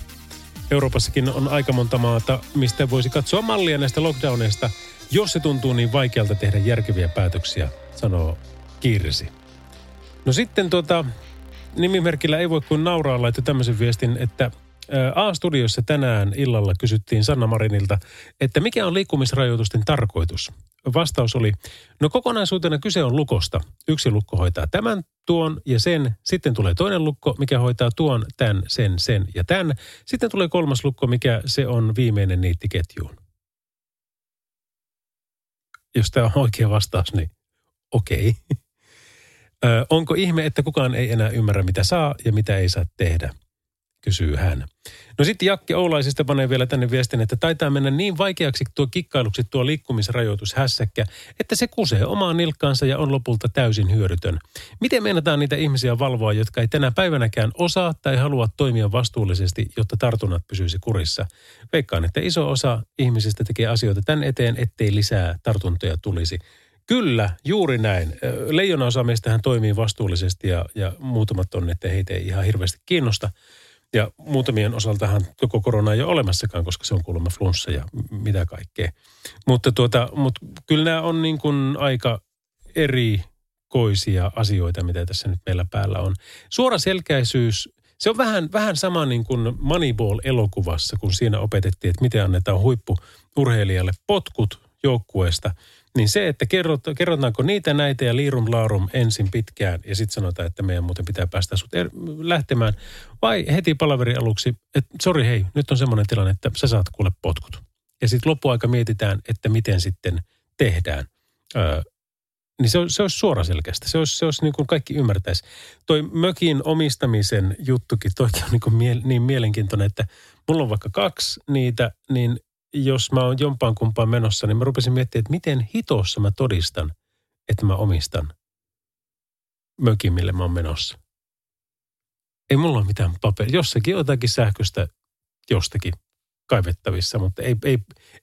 [SPEAKER 2] Euroopassakin on aika monta maata, mistä voisi katsoa mallia näistä lockdowneista, jos se tuntuu niin vaikealta tehdä järkeviä päätöksiä, sanoo Kirsi. No sitten tuota, nimimerkillä ei voi kuin nauraa laittaa tämmöisen viestin, että A-studiossa tänään illalla kysyttiin Sanna Marinilta, että mikä on liikkumisrajoitusten tarkoitus? Vastaus oli, no kokonaisuutena kyse on lukosta. Yksi lukko hoitaa tämän, tuon ja sen. Sitten tulee toinen lukko, mikä hoitaa tuon, tämän, sen, sen ja tämän. Sitten tulee kolmas lukko, mikä se on viimeinen niitti ketjuun. Jos tämä on oikea vastaus, niin okei. (laughs) Okay. onko ihme, että kukaan ei enää ymmärrä, mitä saa ja mitä ei saa tehdä? Kysyy hän. No sitten Jakki Oulaisista panee vielä tänne viestin, että taitaa mennä niin vaikeaksi tuo kikkailuksi tuo liikkumisrajoitus hässäkkä, että se kusee omaan nilkkaansa ja on lopulta täysin hyödytön. Miten meinataan niitä ihmisiä valvoa, jotka ei tänä päivänäkään osaa tai halua toimia vastuullisesti, jotta tartunnat pysyisi kurissa? Veikkaan, että iso osa ihmisistä tekee asioita tämän eteen, ettei lisää tartuntoja tulisi. Kyllä, juuri näin. Leijona osa meistähän toimii vastuullisesti ja, ja muutamat on, että heitä ei ihan hirveästi kiinnosta – ja muutamien osaltahan koko korona ei ole olemassakaan, koska se on kuulemma flunssa ja mitä kaikkea. Mutta, tuota, mutta kyllä nämä on niin kuin aika erikoisia asioita, mitä tässä nyt meillä päällä on. Suora selkäisyys, se on vähän, vähän sama niin kuin Moneyball-elokuvassa, kun siinä opetettiin, että miten annetaan huippuurheilijalle potkut joukkueesta – niin se, että kerrot, kerrotaanko niitä näitä ja liirum laarum ensin pitkään ja sitten sanotaan, että meidän muuten pitää päästä sut er, lähtemään. Vai heti palaveri aluksi, että sori hei, nyt on semmoinen tilanne, että sä saat kuule potkut. Ja sitten loppuaika mietitään, että miten sitten tehdään. Öö, niin se, se olisi suoraselkäistä. Se olisi, se olisi niin kuin kaikki ymmärtäisi. Toi mökin omistamisen juttukin, toikin on niin, kuin mie, niin mielenkiintoinen, että mulla on vaikka kaksi niitä, niin jos mä oon jompaan kumpaan menossa, niin mä rupesin miettimään, että miten hitossa mä todistan, että mä omistan mökin, mille mä oon menossa. Ei mulla ole mitään paperia. Jossakin jotakin sähköstä jostakin kaivettavissa, mutta ei, ei,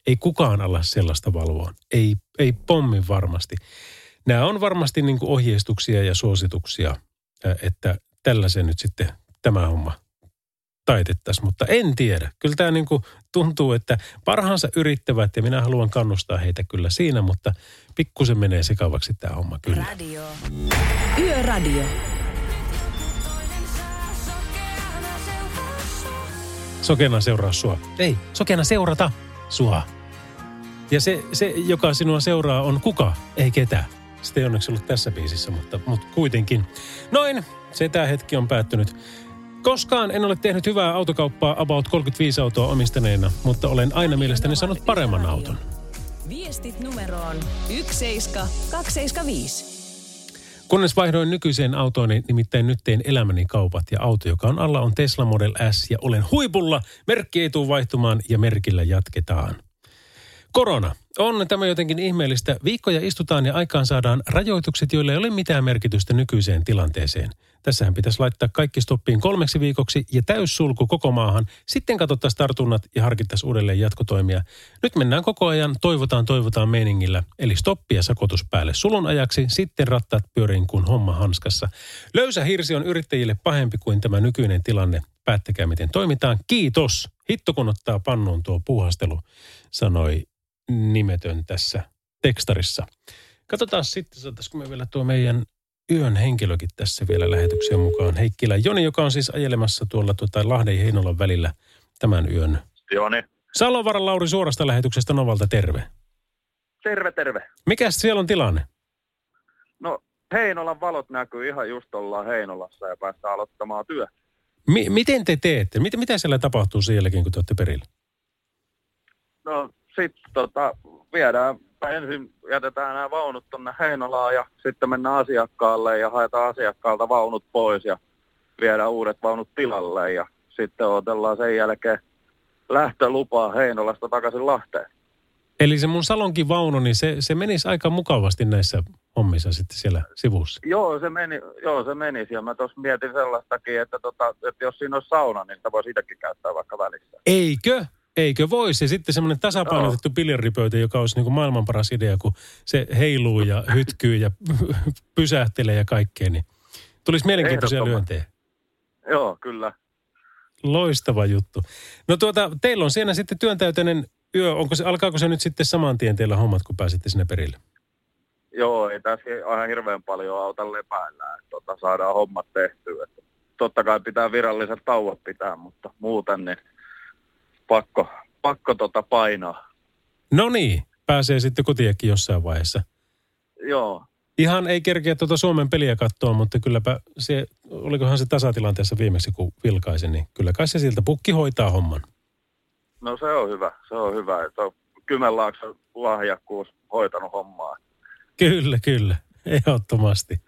[SPEAKER 2] ei kukaan ala sellaista valvoa. Ei, ei pommin varmasti. Nämä on varmasti niin ohjeistuksia ja suosituksia, että tällaisen nyt sitten tämä homma taitettaisiin, mutta en tiedä. Kyllä tämä niin kuin tuntuu, että parhaansa yrittävät ja minä haluan kannustaa heitä kyllä siinä, mutta pikkusen menee sekavaksi tämä homma kyllä.
[SPEAKER 1] Radio. Yöradio.
[SPEAKER 2] Sokena seuraa sua. Ei, sokena seurata sua. Ja se, se, joka sinua seuraa, on kuka? Ei ketään. Sitä ei onneksi ollut tässä biisissä, mutta, mutta kuitenkin. Noin, se tämä hetki on päättynyt. Koskaan en ole tehnyt hyvää autokauppaa about 35 autoa omistaneena, mutta olen aina mielestäni saanut paremman auton.
[SPEAKER 1] Viestit numeroon 17275.
[SPEAKER 2] Kunnes vaihdoin nykyiseen autoon, niin nimittäin nyt teen elämäni kaupat ja auto, joka on alla, on Tesla Model S ja olen huipulla. Merkki ei tule vaihtumaan ja merkillä jatketaan. Korona. On tämä jotenkin ihmeellistä. Viikkoja istutaan ja aikaan saadaan rajoitukset, joille ei ole mitään merkitystä nykyiseen tilanteeseen. Tässähän pitäisi laittaa kaikki stoppiin kolmeksi viikoksi ja täyssulku koko maahan. Sitten katsottaisiin tartunnat ja harkittaisiin uudelleen jatkotoimia. Nyt mennään koko ajan toivotaan toivotaan meiningillä. Eli stoppi ja sakotus päälle sulun ajaksi, sitten rattaat pyöriin kuin homma hanskassa. Löysä hirsi on yrittäjille pahempi kuin tämä nykyinen tilanne. Päättäkää miten toimitaan. Kiitos. Hitto kun ottaa pannuun tuo puuhastelu, sanoi nimetön tässä tekstarissa. Katsotaan sitten, saataisiko me vielä tuo meidän yön henkilökin tässä vielä lähetyksen mukaan. Heikkilä Joni, joka on siis ajelemassa tuolla tuota Lahden ja Heinolan välillä tämän yön.
[SPEAKER 7] Joni.
[SPEAKER 2] Salovaran Lauri suorasta lähetyksestä Novalta, terve.
[SPEAKER 7] Terve, terve.
[SPEAKER 2] Mikäs siellä on tilanne?
[SPEAKER 7] No Heinolan valot näkyy ihan just ollaan Heinolassa ja päästään aloittamaan työ.
[SPEAKER 2] Mi- miten te teette? Mitä, mitä siellä tapahtuu jälkeen, kun te olette perillä?
[SPEAKER 7] No sitten tota, viedään, ensin jätetään nämä vaunut tuonne Heinolaan ja sitten mennään asiakkaalle ja haetaan asiakkaalta vaunut pois ja viedään uudet vaunut tilalle ja sitten odotellaan sen jälkeen lähtölupaa Heinolasta takaisin Lahteen.
[SPEAKER 2] Eli se mun salonkin vaunu, niin se, se menisi aika mukavasti näissä hommissa sitten siellä sivussa.
[SPEAKER 7] Joo, se meni, joo, se menisi. Ja mä tuossa mietin sellaistakin, että, tota, että jos siinä olisi sauna, niin sitä voi sitäkin käyttää vaikka välissä.
[SPEAKER 2] Eikö? Eikö voisi? Sitten semmoinen tasapainotettu biljardipöytä, joka olisi niin kuin maailman paras idea, kun se heiluu ja hytkyy ja (laughs) pysähtelee ja kaikkea, niin tulisi mielenkiintoisia lyöntejä.
[SPEAKER 7] Joo, kyllä.
[SPEAKER 2] Loistava juttu. No tuota, teillä on siinä sitten työntäyteinen yö. Onko se, alkaako se nyt sitten saman tien teillä hommat, kun pääsette sinne perille?
[SPEAKER 7] Joo, ei tässä ihan hirveän paljon auta lepäillä, että tota, saadaan hommat tehtyä. Että totta kai pitää viralliset tauot pitää, mutta muuten niin pakko, pakko tota painaa.
[SPEAKER 2] No niin, pääsee sitten kotiakin jossain vaiheessa.
[SPEAKER 7] Joo,
[SPEAKER 2] Ihan ei kerkeä tuota Suomen peliä katsoa, mutta kylläpä se, olikohan se tasatilanteessa viimeksi, kun vilkaisin, niin kyllä kai se siltä pukki hoitaa homman.
[SPEAKER 7] no se on hyvä, se on hyvä. Että on Kymenlaakson lahjakkuus hoitanut hommaa.
[SPEAKER 2] Kyllä, kyllä. Ehdottomasti.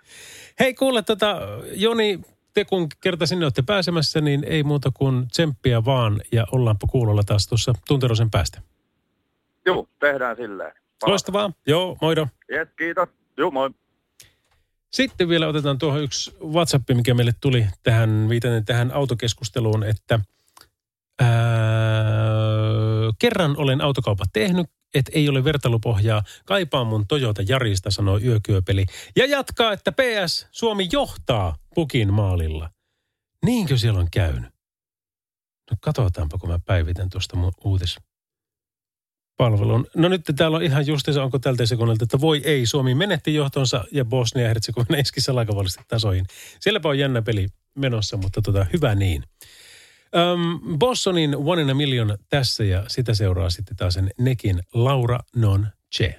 [SPEAKER 2] Hei kuule, tota, Joni, te kun kerta sinne olette pääsemässä, niin ei muuta kuin tsemppiä vaan ja ollaanpa kuulolla taas tuossa tunterosen päästä.
[SPEAKER 7] Joo, tehdään silleen.
[SPEAKER 2] Loistavaa. Joo, moido.
[SPEAKER 7] Jes, kiitos. Joo, moi.
[SPEAKER 2] Sitten vielä otetaan tuohon yksi WhatsApp, mikä meille tuli tähän, viitaten tähän autokeskusteluun, että ää, kerran olen autokaupat tehnyt, että ei ole vertailupohjaa. Kaipaan mun Toyota Jarista, sanoo yökyöpeli. Ja jatkaa, että PS, Suomi johtaa pukin maalilla. Niinkö siellä on käynyt? No katsotaanpa, kun mä päivitän tuosta mun uutis palvelun. No nyt täällä on ihan justiinsa, onko tältä sekunnilta, että voi ei, Suomi menetti johtonsa ja Bosnia Herzegovina iski salakavallisesti tasoihin. Sielläpä on jännä peli menossa, mutta tota, hyvä niin. Öm, Bossonin One in a Million tässä ja sitä seuraa sitten taas sen Nekin Laura Non Che.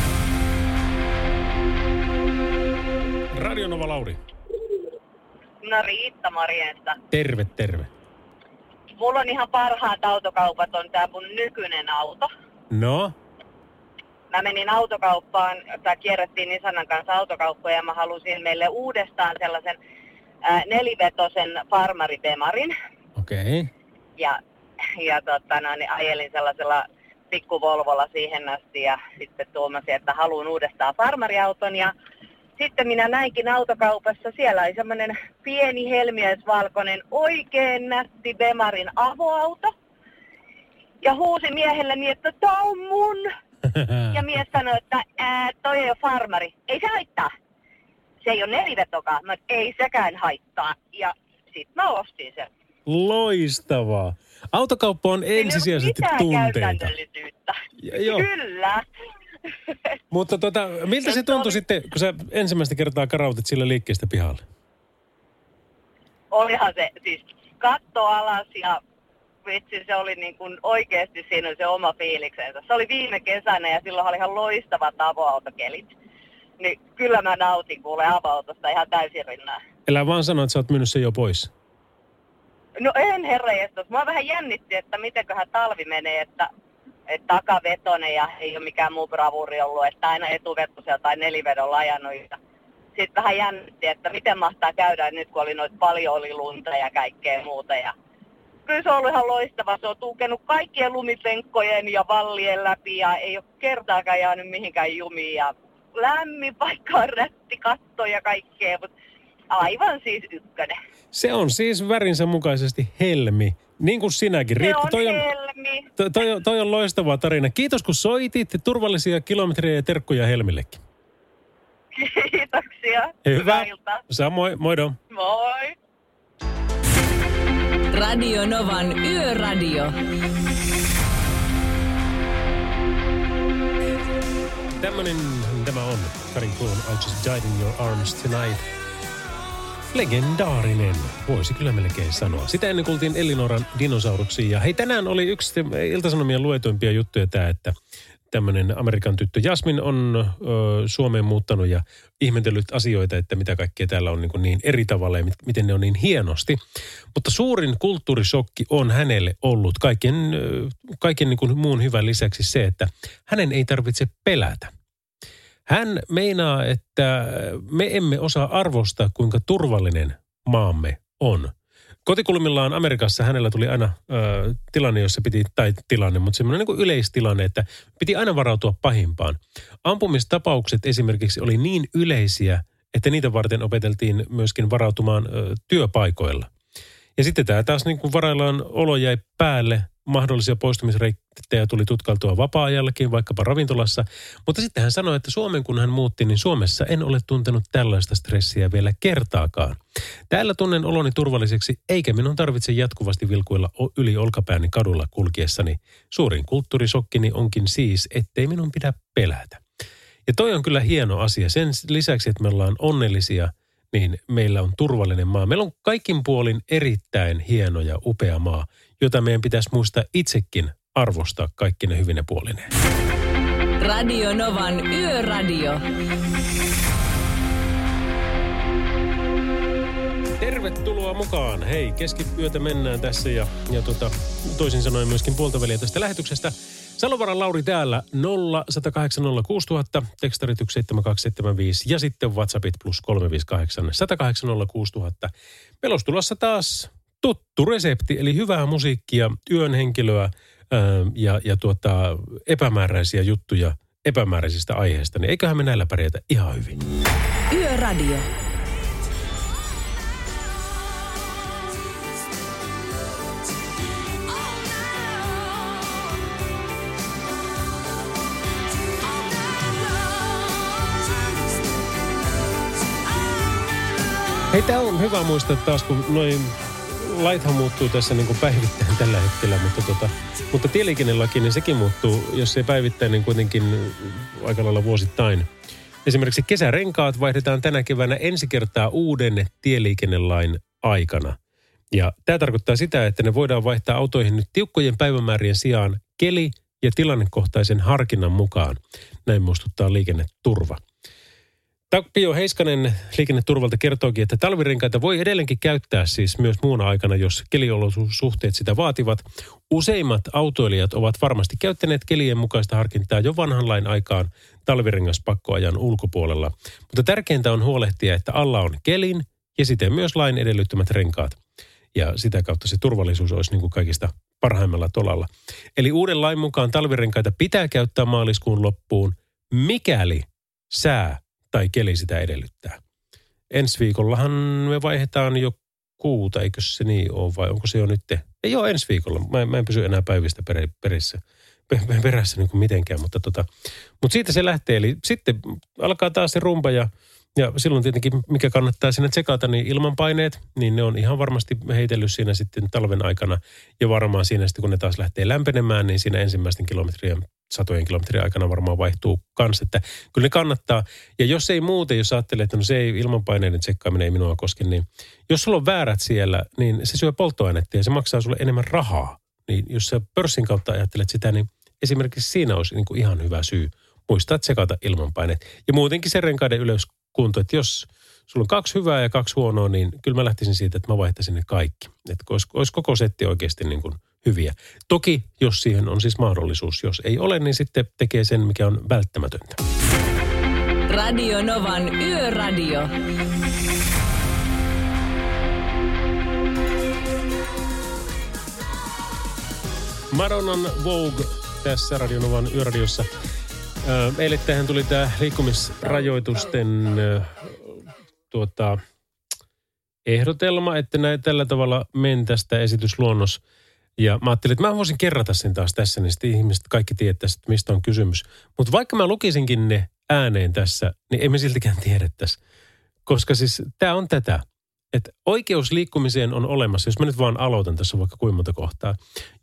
[SPEAKER 2] Radio Nova Lauri.
[SPEAKER 9] No Riitta Marjesta.
[SPEAKER 2] Terve, terve.
[SPEAKER 9] Mulla on ihan parhaat autokaupat on tää mun nykyinen auto.
[SPEAKER 2] No,
[SPEAKER 9] Mä menin autokauppaan, tai kierrettiin Nisanan kanssa autokauppoja ja mä halusin meille uudestaan sellaisen ää, nelivetosen farmaridemarin.
[SPEAKER 2] okei. Okay.
[SPEAKER 9] Ja, ja tota, no, niin ajelin sellaisella pikkuvolvolla siihen asti ja sitten tuomasin, että haluan uudestaan farmariauton ja sitten minä näinkin autokaupassa, siellä oli semmoinen pieni helmiäisvalkoinen, oikein nätti Bemarin avoauto. Ja huusi miehelle niin, että tää on mun. (laughs) Ja mies sanoi, että ää, toi ei ole farmari. Ei se haittaa. Se ei ole nelivetokaa. Mä, ei sekään haittaa. Ja sit mä ostin sen.
[SPEAKER 2] Loistavaa. Autokauppa on ensisijaisesti
[SPEAKER 9] Mitään
[SPEAKER 2] tunteita. Ja- joo.
[SPEAKER 9] Kyllä. (laughs)
[SPEAKER 2] Mutta tota, miltä se tuntui sitten, kun sä ensimmäistä kertaa karautit sillä liikkeestä pihalle?
[SPEAKER 9] Olihan se siis katto alas ja vitsi se oli niin kuin oikeasti siinä oli se oma fiiliksensä. Se oli viime kesänä ja silloin oli ihan loistavat avoautokelit. Niin kyllä mä nautin kuule avoautosta ihan täysin rinnaan.
[SPEAKER 2] Elä vaan sano, että sä oot myynyt sen jo pois.
[SPEAKER 9] No en herra jestas. Mua vähän jännitti, että mitenköhän talvi menee, että, että takavetonen ja ei ole mikään muu bravuri ollut, että aina etuvetosella tai nelivedolla ajanut. Ja sitten vähän jännitti, että miten mahtaa käydä nyt, kun oli noita paljon oli lunta ja kaikkea muuta. Ja kyllä se on ollut ihan loistava. Se on tukenut kaikkien lumipenkkojen ja vallien läpi ja ei ole kertaakaan jäänyt mihinkään jumiin. Ja lämmin paikka on rätti, katto ja kaikkea, mutta aivan siis ykkönen.
[SPEAKER 2] Se on siis värinsä mukaisesti helmi. Niin kuin sinäkin.
[SPEAKER 9] Se
[SPEAKER 2] Riitta,
[SPEAKER 9] on
[SPEAKER 2] toi on,
[SPEAKER 9] helmi.
[SPEAKER 2] toi, toi, on, toi on loistava tarina. Kiitos kun soitit. Turvallisia kilometrejä ja terkkuja Helmillekin. (laughs)
[SPEAKER 9] Kiitoksia.
[SPEAKER 2] Hyvä.
[SPEAKER 9] iltaa.
[SPEAKER 2] Samoin, moido.
[SPEAKER 9] Moi.
[SPEAKER 1] Radio Novan Yöradio.
[SPEAKER 2] Tämmönen tämä on. Karin Kuulon I Just Died in Your Arms Tonight. Legendaarinen, voisi kyllä melkein sanoa. Sitä ennen kuultiin Elinoran dinosauruksia. Ja hei, tänään oli yksi Iltasanomien luetuimpia juttuja tämä, että tämmöinen Amerikan tyttö Jasmin on ö, Suomeen muuttanut ja ihmetellyt asioita, että mitä kaikkea täällä on niin, kuin niin eri tavalla ja mit, miten ne on niin hienosti. Mutta suurin kulttuurisokki on hänelle ollut kaiken, kaiken niin kuin muun hyvän lisäksi se, että hänen ei tarvitse pelätä. Hän meinaa, että me emme osaa arvostaa, kuinka turvallinen maamme on. Kotikulmillaan Amerikassa hänellä tuli aina ö, tilanne, jossa piti, tai tilanne, mutta semmoinen niin yleistilanne, että piti aina varautua pahimpaan. Ampumistapaukset esimerkiksi oli niin yleisiä, että niitä varten opeteltiin myöskin varautumaan ö, työpaikoilla. Ja sitten tämä taas niin kuin varaillaan olo jäi päälle, mahdollisia poistumisreittejä tuli tutkailtua vapaa-ajallakin, vaikkapa ravintolassa. Mutta sitten hän sanoi, että Suomen kun hän muutti, niin Suomessa en ole tuntenut tällaista stressiä vielä kertaakaan. Täällä tunnen oloni turvalliseksi, eikä minun tarvitse jatkuvasti vilkuilla yli olkapääni kadulla kulkiessani. Suurin kulttuurisokkini onkin siis, ettei minun pidä pelätä. Ja toi on kyllä hieno asia. Sen lisäksi, että me ollaan onnellisia – niin meillä on turvallinen maa. Meillä on kaikin puolin erittäin hieno ja upea maa, jota meidän pitäisi muistaa itsekin arvostaa kaikki ne hyvine puolineen.
[SPEAKER 1] Radio Novan Yöradio.
[SPEAKER 2] Tervetuloa mukaan. Hei, keskiyötä mennään tässä ja, ja tota, toisin sanoen myöskin puolta väliä tästä lähetyksestä. Salovaran Lauri täällä 0 108 06000, tekstarit 17275 ja sitten WhatsAppit plus 358 108 06000. Meillä olisi tulossa taas tuttu resepti, eli hyvää musiikkia, yön henkilöä ää, ja, ja tuota, epämääräisiä juttuja epämääräisistä aiheista, niin eiköhän me näillä pärjätä ihan hyvin.
[SPEAKER 1] Yöradio.
[SPEAKER 2] Hei, tämä on hyvä muistaa taas, kun noin laithan muuttuu tässä niin kuin päivittäin tällä hetkellä, mutta, tota, mutta tieliikennelaki, niin sekin muuttuu, jos se päivittäin, niin kuitenkin aika lailla vuosittain. Esimerkiksi kesärenkaat vaihdetaan tänä keväänä ensi kertaa uuden tieliikennelain aikana. Ja tämä tarkoittaa sitä, että ne voidaan vaihtaa autoihin nyt tiukkojen päivämäärien sijaan keli- ja tilannekohtaisen harkinnan mukaan. Näin muistuttaa liikenneturva. Tapio Heiskanen liikenneturvalta kertookin, että talvirenkaita voi edelleenkin käyttää siis myös muuna aikana, jos keliolosuhteet sitä vaativat. Useimmat autoilijat ovat varmasti käyttäneet kelien mukaista harkintaa jo vanhan lain aikaan talvirengaspakkoajan ulkopuolella. Mutta tärkeintä on huolehtia, että alla on kelin ja siten myös lain edellyttämät renkaat. Ja sitä kautta se turvallisuus olisi niin kuin kaikista parhaimmalla tolalla. Eli uuden lain mukaan talvirenkaita pitää käyttää maaliskuun loppuun, mikäli sää tai keli sitä edellyttää. Ensi viikollahan me vaihdetaan jo kuuta, eikö se niin ole vai onko se jo nyt? Ei ole ensi viikolla, mä, mä en pysy enää päivistä per, perissä, perässä niin kuin mitenkään, mutta, tota, mutta siitä se lähtee. Eli sitten alkaa taas se rumpa ja ja silloin tietenkin, mikä kannattaa siinä tsekata, niin ilmanpaineet, niin ne on ihan varmasti heitellyt siinä sitten talven aikana. Ja varmaan siinä sitten, kun ne taas lähtee lämpenemään, niin siinä ensimmäisten kilometrien, satojen kilometrien aikana varmaan vaihtuu kans. Että kyllä ne kannattaa. Ja jos ei muuten, jos ajattelee, että no se ei ilmanpaineiden tsekkaaminen ei minua koske, niin jos sulla on väärät siellä, niin se syö polttoainetta ja se maksaa sulle enemmän rahaa. Niin jos sä pörssin kautta ajattelet sitä, niin esimerkiksi siinä olisi niin kuin ihan hyvä syy muistaa tsekata ilmanpaineet. Ja muutenkin se renkaiden ylös kunto. Että jos sulla on kaksi hyvää ja kaksi huonoa, niin kyllä mä lähtisin siitä, että mä vaihtaisin ne kaikki. Että olisi, olisi koko setti oikeasti niin kuin hyviä. Toki, jos siihen on siis mahdollisuus. Jos ei ole, niin sitten tekee sen, mikä on välttämätöntä.
[SPEAKER 1] Radio Novan Yöradio.
[SPEAKER 2] Madonnan Vogue tässä Radionovan yöradiossa. Meille tähän tuli tämä liikkumisrajoitusten tuota, ehdotelma, että näin tällä tavalla mentäisi tämä esitysluonnos. Ja mä ajattelin, että mä voisin kerrata sen taas tässä, niin sitten ihmiset kaikki tietäisi, mistä on kysymys. Mutta vaikka mä lukisinkin ne ääneen tässä, niin emme siltikään tiedettäisi. Koska siis tämä on tätä, että oikeus liikkumiseen on olemassa, jos mä nyt vaan aloitan tässä vaikka kuinka monta kohtaa.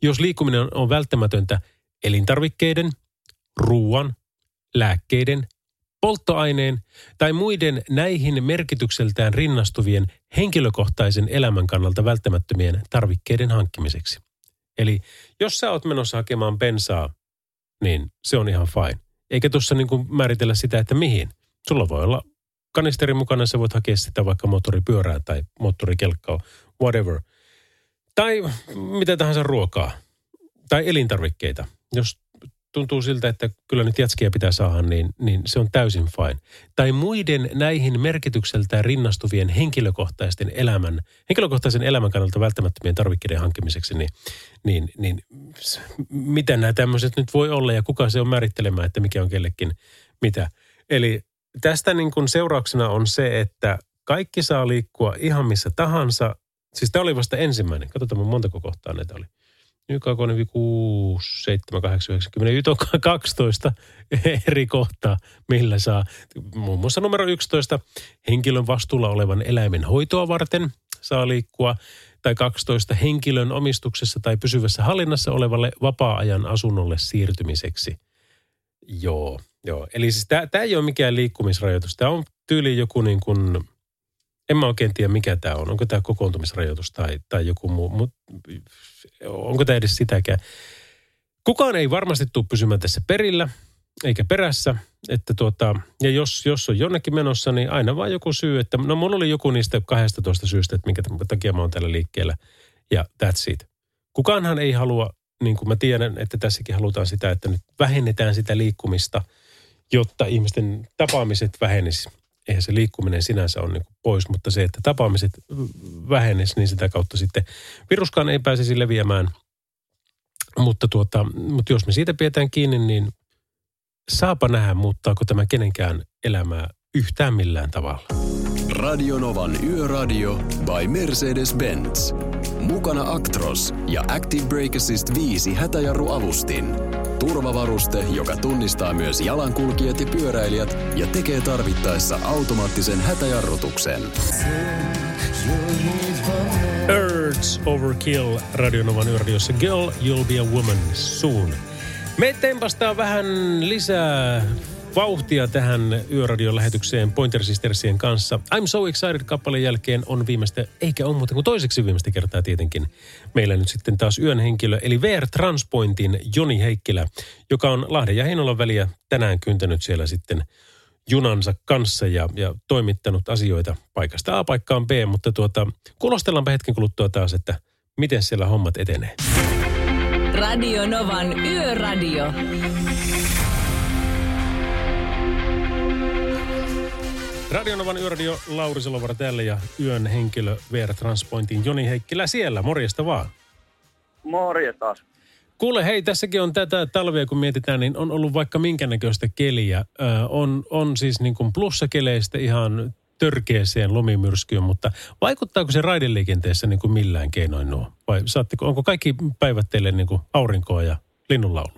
[SPEAKER 2] Jos liikkuminen on välttämätöntä elintarvikkeiden, ruoan, lääkkeiden, polttoaineen tai muiden näihin merkitykseltään rinnastuvien henkilökohtaisen elämän kannalta välttämättömien tarvikkeiden hankkimiseksi. Eli jos sä oot menossa hakemaan bensaa, niin se on ihan fine. Eikä tuossa niin määritellä sitä, että mihin. Sulla voi olla kanisteri mukana, sä voit hakea sitä vaikka moottoripyörää tai moottorikelkkaa, whatever. Tai mitä tahansa ruokaa tai elintarvikkeita. Jos tuntuu siltä, että kyllä nyt jatskia pitää saada, niin, niin se on täysin fine. Tai muiden näihin merkitykseltään rinnastuvien henkilökohtaisten elämän, henkilökohtaisen elämän kannalta välttämättömien tarvikkeiden hankkimiseksi, niin, niin, niin mitä nämä tämmöiset nyt voi olla ja kuka se on määrittelemään, että mikä on kellekin mitä. Eli tästä niin kuin seurauksena on se, että kaikki saa liikkua ihan missä tahansa. Siis tämä oli vasta ensimmäinen. Katsotaan montako kohtaa näitä oli. YK 6, 7, 8, 9, 10, nyt on 12 (laughs) eri kohtaa, millä saa muun muassa numero 11 henkilön vastuulla olevan eläimen hoitoa varten saa liikkua tai 12 henkilön omistuksessa tai pysyvässä hallinnassa olevalle vapaa-ajan asunnolle siirtymiseksi. Joo, joo. Eli siis tämä ei ole mikään liikkumisrajoitus. Tämä on tyyli joku niin kuin en mä oikein tiedä, mikä tämä on. Onko tämä kokoontumisrajoitus tai, tai joku muu, mutta onko tämä edes sitäkään. Kukaan ei varmasti tule pysymään tässä perillä eikä perässä. Että tuota, ja jos, jos on jonnekin menossa, niin aina vaan joku syy, että no mulla oli joku niistä 12 syystä, että minkä takia mä oon täällä liikkeellä. Ja that's it. Kukaanhan ei halua, niin kuin mä tiedän, että tässäkin halutaan sitä, että nyt vähennetään sitä liikkumista, jotta ihmisten tapaamiset vähenisivät eihän se liikkuminen sinänsä ole niin pois, mutta se, että tapaamiset vähenisi, niin sitä kautta sitten viruskaan ei pääsisi leviämään. Mutta, tuota, mutta jos me siitä pidetään kiinni, niin saapa nähdä, muuttaako tämä kenenkään elämää yhtään millään tavalla.
[SPEAKER 5] Radionovan Yöradio by Mercedes-Benz. Mukana Actros ja Active Brake Assist 5 hätäjarruavustin. Turvavaruste, joka tunnistaa myös jalankulkijat ja pyöräilijät ja tekee tarvittaessa automaattisen hätäjarrutuksen.
[SPEAKER 2] Urge Overkill Radionovan yöradiossa Girl, You'll Be a Woman Soon. Me tempastaa vähän lisää vauhtia tähän yöradion lähetykseen Pointer Sistersien kanssa. I'm so excited kappaleen jälkeen on viimeistä, eikä ole muuten kuin toiseksi viimeistä kertaa tietenkin. Meillä nyt sitten taas yön henkilö, eli VR Transpointin Joni Heikkilä, joka on Lahden ja Heinolan väliä tänään kyntänyt siellä sitten junansa kanssa ja, ja toimittanut asioita paikasta A paikkaan B, mutta tuota, kuulostellaanpa hetken kuluttua taas, että miten siellä hommat etenee.
[SPEAKER 1] Radio Novan Yöradio.
[SPEAKER 2] Radionovan yöradio Lauri Salovara täällä ja yön henkilö VR Transpointin Joni Heikkilä siellä. Morjesta vaan.
[SPEAKER 7] Morjesta.
[SPEAKER 2] Kuule, hei, tässäkin on tätä talvea, kun mietitään, niin on ollut vaikka minkä näköistä keliä. Ö, on, on siis niin kuin plussakeleistä ihan törkeäseen lumimyrskyyn, mutta vaikuttaako se raideliikenteessä niin kuin millään keinoin nuo? Vai saatteko, onko kaikki päivät teille niin kuin aurinkoa ja linnunlaulua?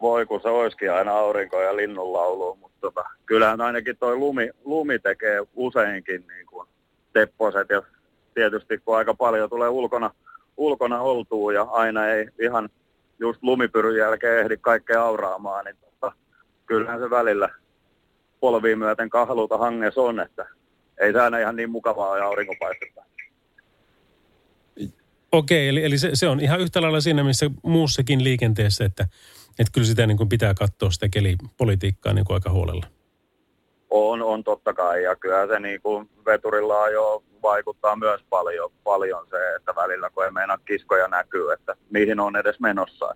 [SPEAKER 7] Voi kun se olisikin aina aurinkoa ja linnunlaulua, mutta tota, kyllähän ainakin toi lumi, lumi tekee useinkin niin kuin tepposet ja tietysti kun aika paljon tulee ulkona, ulkona oltuu ja aina ei ihan just lumipyryn jälkeen ehdi kaikkea auraamaan, niin tota, kyllähän se välillä polviin myöten kahluuta hanges on, että ei se aina ihan niin mukavaa ja aurinkopaistetta.
[SPEAKER 2] Okei, eli, eli se, se, on ihan yhtä lailla siinä, missä muussakin liikenteessä, että, että kyllä sitä niin kuin pitää katsoa sitä kelipolitiikkaa niin kuin aika huolella.
[SPEAKER 7] On, on totta kai, ja kyllä se niin kuin veturilla jo vaikuttaa myös paljon, paljon se, että välillä kun ei meinaa kiskoja näkyy, että mihin on edes menossa.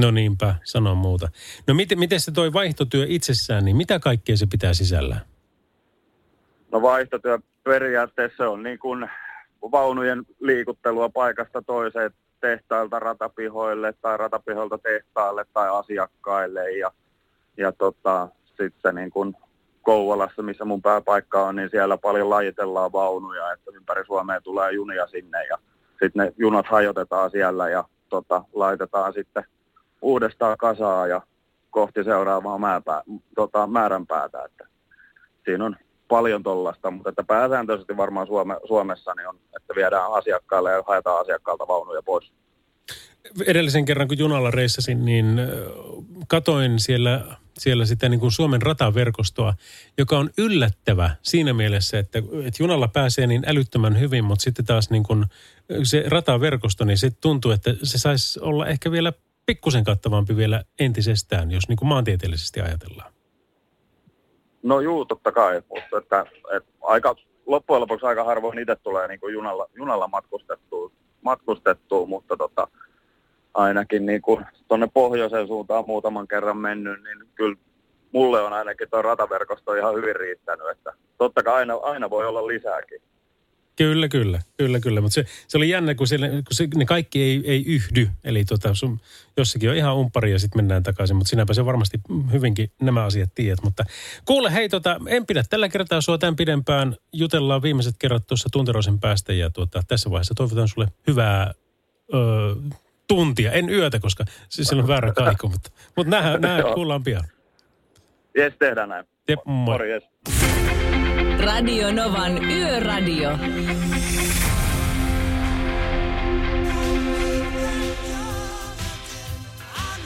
[SPEAKER 2] No niinpä, sanon muuta. No miten, miten se toi vaihtotyö itsessään, niin mitä kaikkea se pitää sisällään?
[SPEAKER 7] No vaihtotyö periaatteessa on niin kuin vaunujen liikuttelua paikasta toiseen tehtailta ratapihoille tai ratapihoilta tehtaalle tai asiakkaille ja, ja tota, sitten niin kuin Kouvolassa, missä mun pääpaikka on, niin siellä paljon lajitellaan vaunuja, että ympäri Suomea tulee junia sinne ja sitten ne junat hajotetaan siellä ja tota, laitetaan sitten uudestaan kasaa ja kohti seuraavaa määpää, tota, määränpäätä. Että siinä on paljon tollasta, mutta että pääsääntöisesti varmaan Suome, Suomessa niin on, että viedään asiakkaalle ja haetaan asiakkaalta vaunuja pois.
[SPEAKER 2] edellisen kerran, kun junalla reissasin, niin katoin siellä, siellä sitä niin kuin Suomen rataverkostoa, joka on yllättävä siinä mielessä, että, että junalla pääsee niin älyttömän hyvin, mutta sitten taas niin kuin se rataverkosto, niin se tuntuu, että se saisi olla ehkä vielä pikkusen kattavampi vielä entisestään, jos niin kuin maantieteellisesti ajatellaan.
[SPEAKER 7] No juu, totta kai, mutta että, että aika, loppujen lopuksi aika harvoin itse tulee niin kuin junalla, junalla matkustettua, matkustettua, mutta tota, ainakin niin kuin tuonne pohjoiseen suuntaan muutaman kerran mennyt, niin kyllä mulle on ainakin tuo rataverkosto ihan hyvin riittänyt, että totta kai aina, aina voi olla lisääkin.
[SPEAKER 2] Kyllä, kyllä, kyllä, kyllä. Mutta se, se oli jännä, kun, siellä, kun se, ne kaikki ei, ei yhdy. Eli tota, sun, jossakin on ihan umpari ja sitten mennään takaisin. Mutta sinäpä se varmasti hyvinkin nämä asiat tiedät. Mutta kuule, hei, tota, en pidä tällä kertaa sua tämän pidempään. Jutellaan viimeiset kerrat tuossa tunteroisen päästä. Ja tuota, tässä vaiheessa toivotan sulle hyvää ö, tuntia. En yötä, koska se sillä on väärä kaiku. Mutta, mutta nähdään, (laughs) nähdään kuullaan pian.
[SPEAKER 7] Jes, tehdään näin.
[SPEAKER 2] Jep, moi.
[SPEAKER 1] Radio Novan Yöradio.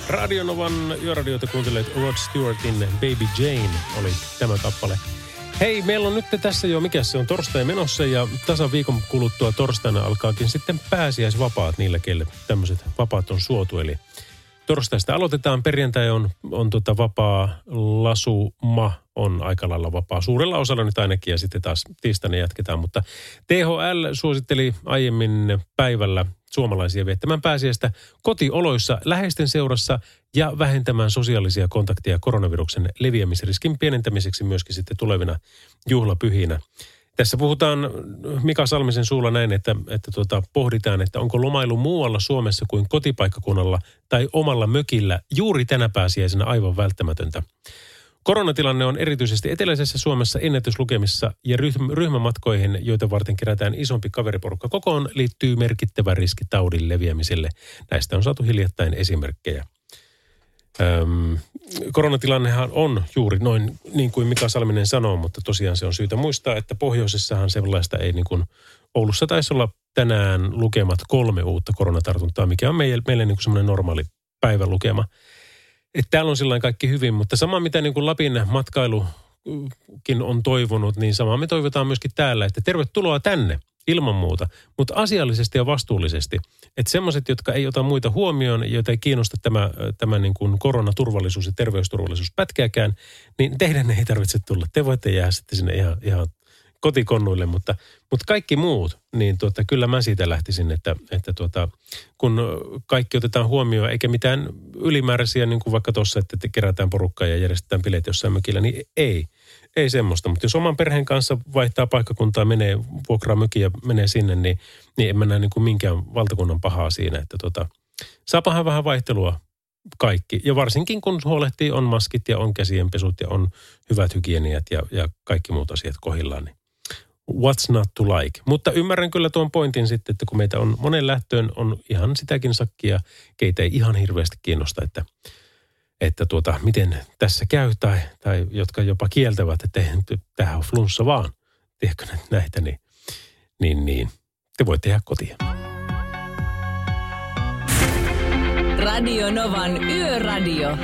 [SPEAKER 2] Radionovan yöradiota kuuntelet Rod Stewartin Baby Jane oli tämä kappale. Hei, meillä on nyt tässä jo, mikä se on, torstai menossa ja tasan viikon kuluttua torstaina alkaakin sitten pääsiäisvapaat niille, kelle tämmöiset vapaat on suotu. Eli torstaista aloitetaan, perjantai on, on tota vapaa, lasuma on aika lailla vapaa. Suurella osalla nyt ainakin ja sitten taas tiistaina jatketaan. Mutta THL suositteli aiemmin päivällä suomalaisia viettämään pääsiäistä kotioloissa läheisten seurassa ja vähentämään sosiaalisia kontakteja koronaviruksen leviämisriskin pienentämiseksi myöskin sitten tulevina juhlapyhinä. Tässä puhutaan Mika Salmisen suulla näin, että, että tuota, pohditaan, että onko lomailu muualla Suomessa kuin kotipaikkakunnalla tai omalla mökillä juuri tänä pääsiäisenä aivan välttämätöntä. Koronatilanne on erityisesti eteläisessä Suomessa ennätyslukemissa ja ryhmämatkoihin, joita varten kerätään isompi kaveriporukka kokoon, liittyy merkittävä riski taudin leviämiselle. Näistä on saatu hiljattain esimerkkejä. Öm, koronatilannehan on juuri noin niin kuin Mika Salminen sanoo, mutta tosiaan se on syytä muistaa, että pohjoisessahan sellaista ei niin kuin Oulussa taisi olla tänään lukemat kolme uutta koronatartuntaa, mikä on meille, meille niin kuin semmoinen normaali päivälukema. Että täällä on sillä kaikki hyvin, mutta sama mitä niin kuin Lapin matkailukin on toivonut, niin sama me toivotaan myöskin täällä, että tervetuloa tänne ilman muuta, mutta asiallisesti ja vastuullisesti. Että semmoiset, jotka ei ota muita huomioon, joita ei kiinnosta tämä, tämä niin kuin koronaturvallisuus ja terveysturvallisuus pätkääkään, niin teidän ei tarvitse tulla. Te voitte jäädä sitten sinne ihan, ihan kotikonnuille, mutta, mutta kaikki muut, niin tuota, kyllä mä siitä lähtisin, että, että tuota, kun kaikki otetaan huomioon, eikä mitään ylimääräisiä, niin kuin vaikka tuossa, että kerätään porukkaa ja järjestetään bileet jossain mökillä, niin ei. Ei semmoista, mutta jos oman perheen kanssa vaihtaa paikkakuntaa, menee vuokraa mökin ja menee sinne, niin, niin en mä näe niin kuin minkään valtakunnan pahaa siinä, että tuota, saapahan vähän vaihtelua kaikki. Ja varsinkin kun huolehtii, on maskit ja on käsienpesut ja on hyvät hygieniat ja, ja kaikki muut asiat kohillaan, niin what's not to like. Mutta ymmärrän kyllä tuon pointin sitten, että kun meitä on monen lähtöön, on ihan sitäkin sakkia, keitä ei ihan hirveästi kiinnosta, että, että tuota, miten tässä käy, tai, tai jotka jopa kieltävät, että tähän on flunssa vaan, tiedätkö näitä, niin, niin, niin te voitte tehdä kotiin.
[SPEAKER 1] Radio Novan Yöradio.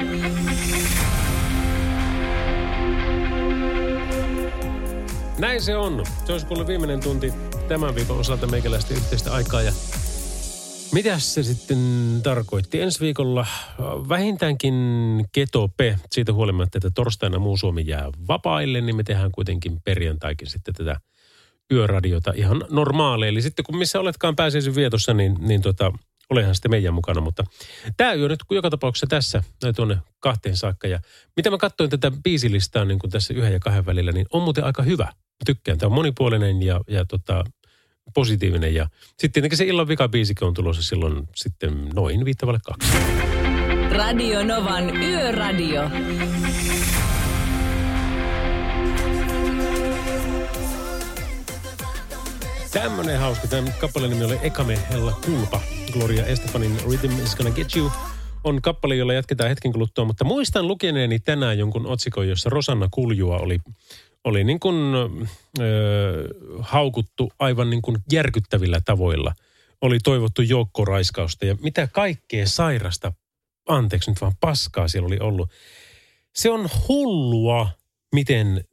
[SPEAKER 2] Näin se on. Se olisi viimeinen tunti tämän viikon osalta meikäläistä yhteistä aikaa. Ja Mitäs se sitten tarkoitti? Ensi viikolla vähintäänkin ketope, siitä huolimatta, että torstaina muu Suomi jää vapaille, niin me tehdään kuitenkin perjantaikin sitten tätä yöradiota ihan normaali. Eli sitten kun missä oletkaan pääsiäisen vietossa, niin, niin tota, olehan sitten meidän mukana. Mutta tämä yö nyt joka tapauksessa tässä, tuonne kahteen saakka. Ja mitä mä katsoin tätä biisilistaa niin kuin tässä yhden ja kahden välillä, niin on muuten aika hyvä tykkään. Tämä on monipuolinen ja, ja tota, positiivinen. Ja sitten tietenkin se illan vikabiisikin on tulossa silloin sitten noin viittavalle kaksi.
[SPEAKER 1] Radio Novan Yöradio.
[SPEAKER 2] Tämmönen hauska. Tämä kappaleen nimi oli Ekame Hella Kulpa. Gloria Estefanin Rhythm is gonna get you on kappale, jolla jatketaan hetken kuluttua, mutta muistan lukeneeni tänään jonkun otsikon, jossa Rosanna Kuljua oli oli niin kuin, ö, haukuttu aivan niin kuin järkyttävillä tavoilla oli toivottu joukkoraiskausta ja mitä kaikkea sairasta, anteeksi nyt vaan paskaa siellä oli ollut. Se on hullua, miten,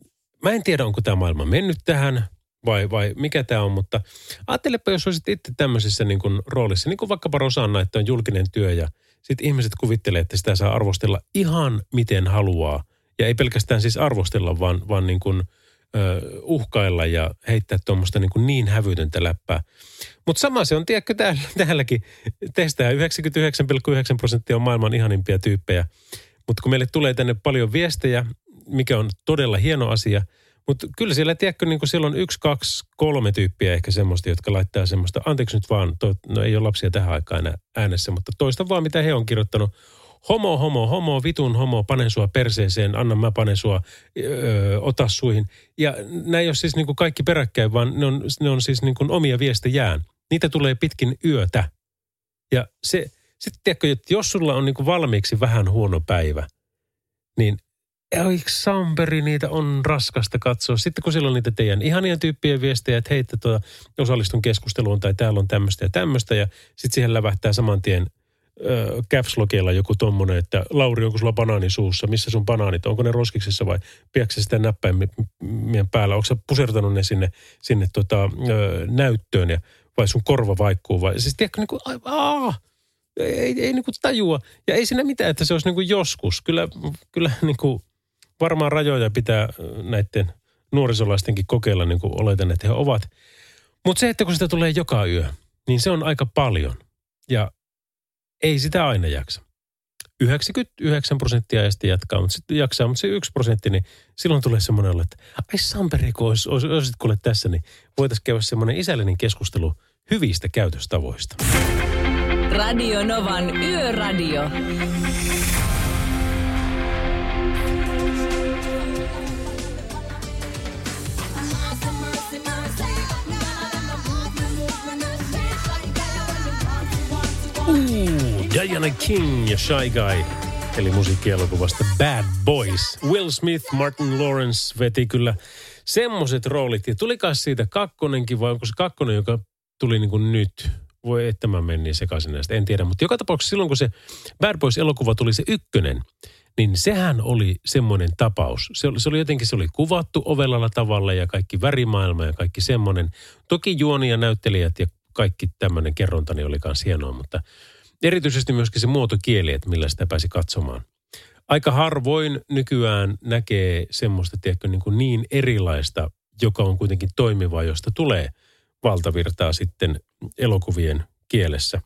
[SPEAKER 2] mä en tiedä onko tämä maailma mennyt tähän vai, vai mikä tämä on, mutta ajattelepa, jos olisit itse tämmöisessä niin kuin roolissa, niin kuin vaikkapa Rosanna, että on julkinen työ ja sitten ihmiset kuvittelee, että sitä saa arvostella ihan miten haluaa. Ja ei pelkästään siis arvostella, vaan, vaan niin kuin, ö, uhkailla ja heittää tuommoista niin, niin hävytöntä läppää. Mutta sama se on, tiedätkö, täällä, täälläkin testää 99,9 prosenttia on maailman ihanimpia tyyppejä. Mutta kun meille tulee tänne paljon viestejä, mikä on todella hieno asia – mutta kyllä siellä, tiedätkö, niin kuin siellä on yksi, kaksi, kolme tyyppiä ehkä semmoista, jotka laittaa semmoista, anteeksi nyt vaan, to, no ei ole lapsia tähän aikaan enää äänessä, mutta toista vaan, mitä he on kirjoittanut. Homo, homo, homo, vitun homo, panen sua perseeseen, anna mä panen sua, öö, ota suihin. Ja nämä ei ole siis niin kuin kaikki peräkkäin, vaan ne on, ne on siis niin kuin omia viestejään. Niitä tulee pitkin yötä. Ja se, sitten tiedätkö, että jos sulla on niin kuin valmiiksi vähän huono päivä, niin Oi Samperi, niitä on raskasta katsoa. Sitten kun siellä on niitä teidän ihania tyyppien viestejä, että hei, tuota, osallistun keskusteluun tai täällä on tämmöistä ja tämmöistä. Ja sitten siihen lävähtää saman tien äh, caps joku tommonen, että Lauri, onko sulla banaani suussa? Missä sun banaanit? Onko ne roskiksessa vai piäksä sitä näppäimien päällä? Onko sä pusertanut ne sinne, sinne tota, äh, näyttöön ja, vai sun korva vaikkuu? Vai? Siis tiedätkö, niin kuin, aah, ei, ei, ei niin kuin tajua. Ja ei siinä mitään, että se olisi niin kuin joskus. Kyllä, kyllä niin kuin varmaan rajoja pitää näiden nuorisolaistenkin kokeilla, niin kuin oletan, että he ovat. Mutta se, että kun sitä tulee joka yö, niin se on aika paljon. Ja ei sitä aina jaksa. 99 prosenttia ajasta jatkaa, mutta sitten jaksaa, mutta se yksi prosentti, niin silloin tulee semmoinen olla, että ai Samperi, kun olisit, olisit kuule tässä, niin voitaisiin käydä semmoinen isällinen keskustelu hyvistä käytöstavoista.
[SPEAKER 1] Radio Novan Yöradio.
[SPEAKER 2] Diana King ja Shy Guy, eli musiikkielokuvasta Bad Boys. Will Smith, Martin Lawrence veti kyllä semmoiset roolit. Ja tulikaan siitä kakkonenkin, vai onko se kakkonen, joka tuli niin kuin nyt? Voi että mä menin sekaisin näistä, en tiedä. Mutta joka tapauksessa silloin, kun se Bad Boys-elokuva tuli se ykkönen, niin sehän oli semmoinen tapaus. Se oli, se oli jotenkin, se oli kuvattu ovellalla tavalla ja kaikki värimaailma ja kaikki semmoinen. Toki juoni ja näyttelijät ja kaikki tämmöinen kerrontani oli myös hienoa, mutta erityisesti myöskin se muotokieli, että millä sitä pääsi katsomaan. Aika harvoin nykyään näkee semmoista, tiedätkö, niin, kuin niin erilaista, joka on kuitenkin toimivaa, josta tulee valtavirtaa sitten elokuvien kielessä.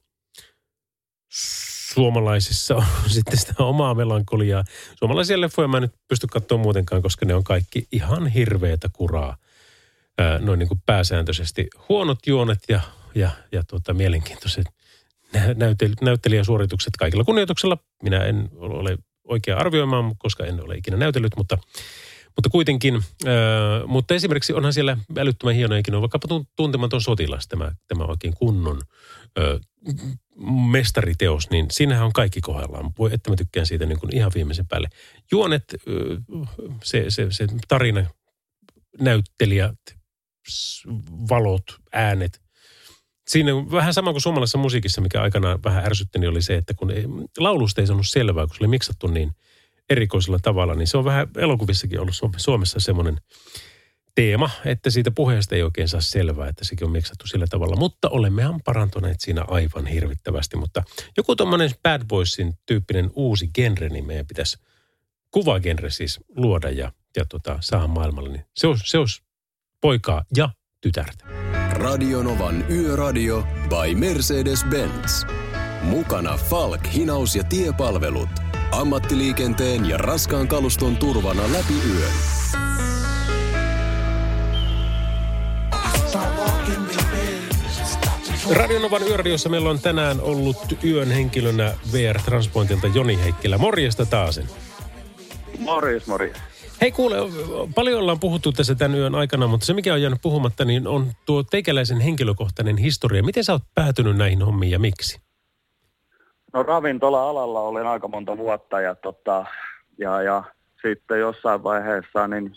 [SPEAKER 2] Suomalaisissa on (laughs) sitten sitä omaa melankoliaa. Suomalaisia leffoja mä en nyt pysty katsoa muutenkaan, koska ne on kaikki ihan hirveätä kuraa. noin niin kuin pääsääntöisesti. Huonot juonet ja ja, ja tuota, mielenkiintoiset näyttelijäsuoritukset kaikilla kunnioituksella. Minä en ole oikea arvioimaan, koska en ole ikinä näytellyt, mutta, mutta kuitenkin. Äh, mutta esimerkiksi onhan siellä älyttömän hienojakin, on vaikkapa tuntematon sotilas, tämä, tämä oikein kunnon äh, mestariteos, niin siinähän on kaikki kohdallaan. Voi, että mä tykkään siitä niin kuin ihan viimeisen päälle. Juonet, äh, se, se, se tarina, näyttelijät, valot, äänet – Siinä vähän sama kuin suomalaisessa musiikissa, mikä aikanaan vähän ärsytti, niin oli se, että kun laulusta ei saanut selvää, kun se oli miksattu niin erikoisella tavalla, niin se on vähän elokuvissakin ollut Suomessa semmoinen teema, että siitä puheesta ei oikein saa selvää, että sekin on miksattu sillä tavalla. Mutta olemmehan parantuneet siinä aivan hirvittävästi. Mutta joku tuommoinen Bad Boysin tyyppinen uusi genre, niin meidän pitäisi kuvagenre siis luoda ja, ja tota, saada maailmalle. Niin se olisi, se olisi poikaa ja tytärtä.
[SPEAKER 5] Radionovan Yöradio by Mercedes-Benz. Mukana Falk, hinaus ja tiepalvelut. Ammattiliikenteen ja raskaan kaluston turvana läpi yön.
[SPEAKER 2] Radionovan yöradiossa meillä on tänään ollut yön henkilönä VR Transpointilta Joni Heikkilä. Morjesta taasen.
[SPEAKER 7] Morjes, morjes.
[SPEAKER 2] Hei kuule, paljon ollaan puhuttu tässä tämän yön aikana, mutta se mikä on jäänyt puhumatta, niin on tuo teikäläisen henkilökohtainen historia. Miten sä oot päätynyt näihin hommiin ja miksi?
[SPEAKER 7] No ravintola-alalla olen aika monta vuotta ja, tota, ja, ja sitten jossain vaiheessa niin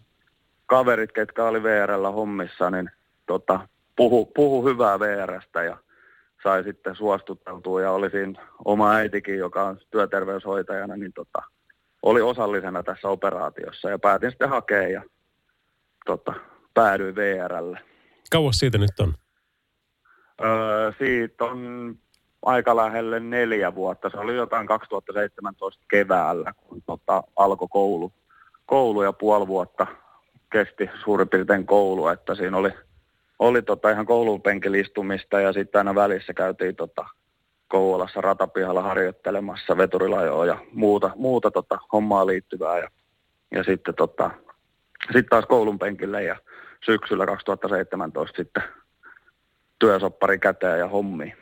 [SPEAKER 7] kaverit, ketkä oli VRllä hommissa, niin tota, puhu, puhu hyvää VRstä ja sai sitten suostuteltua ja oli siinä oma äitikin, joka on työterveyshoitajana, niin tota, oli osallisena tässä operaatiossa ja päätin sitten hakea ja tota, päädyin VRlle.
[SPEAKER 2] Kauas siitä nyt on?
[SPEAKER 7] Öö, siitä on aika lähelle neljä vuotta. Se oli jotain 2017 keväällä, kun tota, alkoi koulu, koulu ja puoli vuotta kesti suurin piirtein koulu, että siinä oli, oli tota ihan koulupenkilistumista ja sitten aina välissä käytiin tota Kouvolassa ratapihalla harjoittelemassa veturilajoa ja muuta, muuta tota hommaa liittyvää ja, ja sitten tota, sit taas koulun penkille ja syksyllä 2017 sitten työsoppari käteen ja hommiin.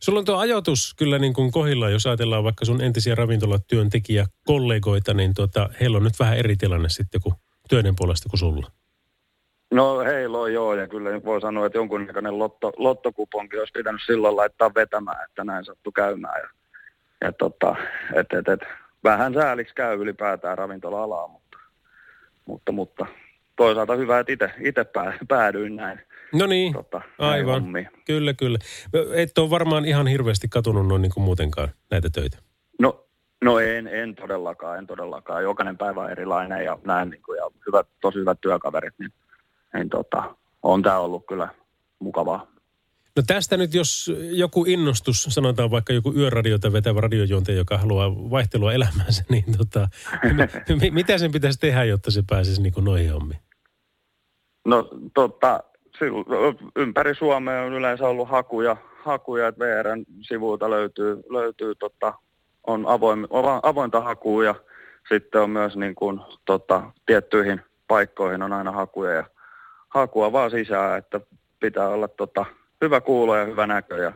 [SPEAKER 2] Sulla on tuo ajatus kyllä niin kuin kohilla, jos ajatellaan vaikka sun entisiä ravintolatyöntekijä kollegoita, niin tuota, heillä on nyt vähän eri tilanne sitten kuin töiden puolesta kuin sulla.
[SPEAKER 7] No heillä on joo, ja kyllä voi sanoa, että jonkunnäköinen lotto, lottokuponki olisi pitänyt silloin laittaa vetämään, että näin sattui käymään. Ja, ja tota, et, et, et, vähän sääliksi käy ylipäätään ravintola-alaa, mutta, mutta, mutta toisaalta hyvä, että itse päädyin näin.
[SPEAKER 2] No niin, tota, aivan. Kyllä, kyllä. Et ole varmaan ihan hirveästi katunut noin niin kuin muutenkaan näitä töitä.
[SPEAKER 7] No, no en, en todellakaan, en todellakaan. Jokainen päivä on erilainen ja näin niin kuin, ja hyvät, tosi hyvät työkaverit, niin, niin tota, on tämä ollut kyllä mukavaa.
[SPEAKER 2] No tästä nyt, jos joku innostus, sanotaan vaikka joku yöradiota vetävä radiojuontaja, joka haluaa vaihtelua elämäänsä, (laughs) niin tota, mitä sen pitäisi tehdä, jotta se pääsisi niin kuin noihin hommiin?
[SPEAKER 7] No tota, ympäri Suomea on yleensä ollut hakuja, hakuja että VRn sivuilta löytyy, löytyy tota, on avoin, avointa hakua ja sitten on myös niin kuin, tota, tiettyihin paikkoihin on aina hakuja ja hakua vaan sisään, että pitää olla tota, hyvä kuulo ja hyvä näkö ja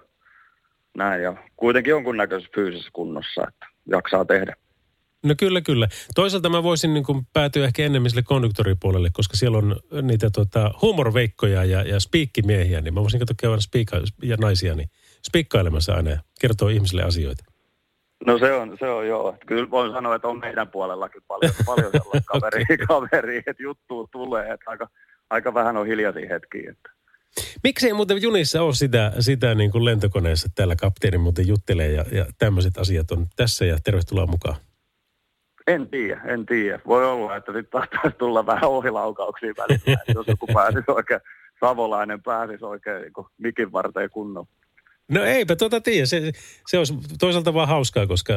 [SPEAKER 7] näin ja kuitenkin jonkunnäköisessä fyysisessä kunnossa, että jaksaa tehdä.
[SPEAKER 2] No kyllä, kyllä. Toisaalta mä voisin niin kuin päätyä ehkä enemmän sille konduktoripuolelle, koska siellä on niitä tota, huumorveikkoja ja, ja spiikkimiehiä, niin mä voisin katsoa käydä spiikka, ja naisia, niin spiikkailemassa aina ja kertoo ihmisille asioita.
[SPEAKER 7] No se on, se on joo. Kyllä voin sanoa, että on meidän puolellakin paljon, paljon sellaista (laughs) kaveria, okay. kaveria, että juttu tulee, että aika, aika vähän on hiljaisia hetkiä. Että.
[SPEAKER 2] Miksei muuten junissa ole sitä, sitä niin kuin lentokoneessa täällä kapteeni muuten juttelee ja, ja tämmöiset asiat on tässä ja tervetuloa mukaan.
[SPEAKER 7] En tiedä, en tiedä. Voi olla, että nyt taisi tulla vähän ohilaukauksia välillä, jos joku (laughs) pääsisi oikein, savolainen pääsisi oikein niin kuin mikin varteen kunnolla.
[SPEAKER 2] No eipä tuota tiedä. Se, se olisi toisaalta vaan hauskaa, koska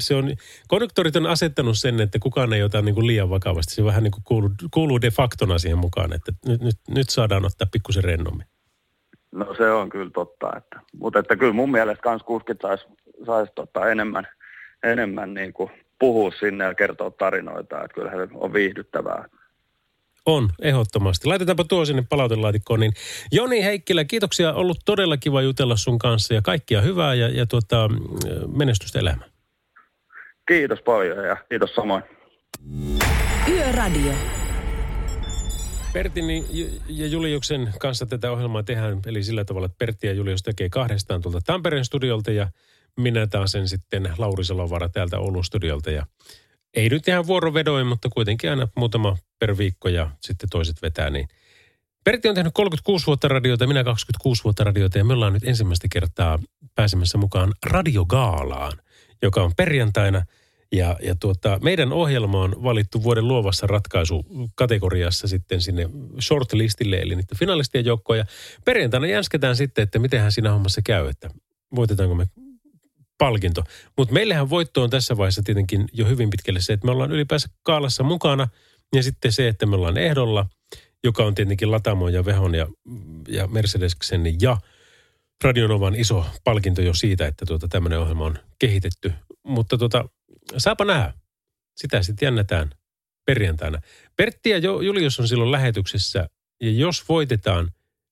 [SPEAKER 2] se on, konduktorit on asettanut sen, että kukaan ei ota niin kuin liian vakavasti. Se vähän niin kuin kuuluu, kuuluu de factona siihen mukaan, että nyt, nyt, nyt saadaan ottaa pikkusen rennommin.
[SPEAKER 7] No se on kyllä totta. Että, mutta että kyllä mun mielestä kans kuskit saisi sais tota enemmän, enemmän niin kuin puhua sinne ja kertoa tarinoita. Että kyllä on viihdyttävää.
[SPEAKER 2] On, ehdottomasti. Laitetaanpa tuo sinne palautelaatikkoon. Niin Joni Heikkilä, kiitoksia. Ollut todella kiva jutella sun kanssa ja kaikkia hyvää ja, ja tuota, menestystä elämään.
[SPEAKER 7] Kiitos paljon ja kiitos samoin.
[SPEAKER 1] Yöradio.
[SPEAKER 2] Pertin ja Juliuksen kanssa tätä ohjelmaa tehdään, eli sillä tavalla, että Pertti ja Julius tekee kahdestaan tuolta Tampereen studiolta ja minä taas sen sitten Lauri Salovara täältä Oulun studiolta. Ja ei nyt ihan vuorovedoin, mutta kuitenkin aina muutama per viikko ja sitten toiset vetää. Niin. Pertti on tehnyt 36 vuotta radioita, minä 26 vuotta radioita ja me ollaan nyt ensimmäistä kertaa pääsemässä mukaan radiogaalaan, joka on perjantaina. Ja, ja tuota, meidän ohjelma on valittu vuoden luovassa ratkaisukategoriassa sitten sinne shortlistille, eli niiden finalistien joukkoon. Ja perjantaina jänsketään sitten, että mitenhän siinä hommassa käy, että voitetaanko me palkinto. Mutta meillähän voitto on tässä vaiheessa tietenkin jo hyvin pitkälle se, että me ollaan ylipäänsä kaalassa mukana ja sitten se, että me ollaan ehdolla, joka on tietenkin Latamon ja Vehon ja, ja Mercedesksen ja Radionovan iso palkinto jo siitä, että tuota, tämmöinen ohjelma on kehitetty. Mutta tuota, saapa nähdä. Sitä sitten jännätään perjantaina. Pertti ja Julius on silloin lähetyksessä ja jos voitetaan,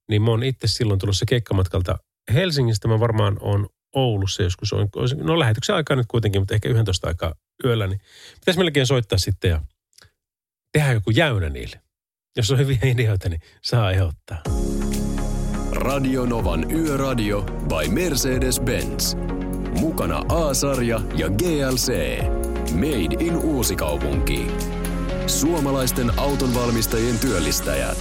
[SPEAKER 2] niin mä oon itse silloin tulossa keikkamatkalta Helsingistä. Mä varmaan on Oulussa joskus, on, no lähetyksen aikaa nyt kuitenkin, mutta ehkä 11 aikaa yöllä, niin pitäisi melkein soittaa sitten ja tehdä joku jäynä niille. Jos on hyviä ideoita, niin saa ehdottaa.
[SPEAKER 5] Radio Novan Yöradio by Mercedes-Benz. Mukana A-sarja ja GLC. Made in Uusikaupunki. Suomalaisten autonvalmistajien työllistäjät.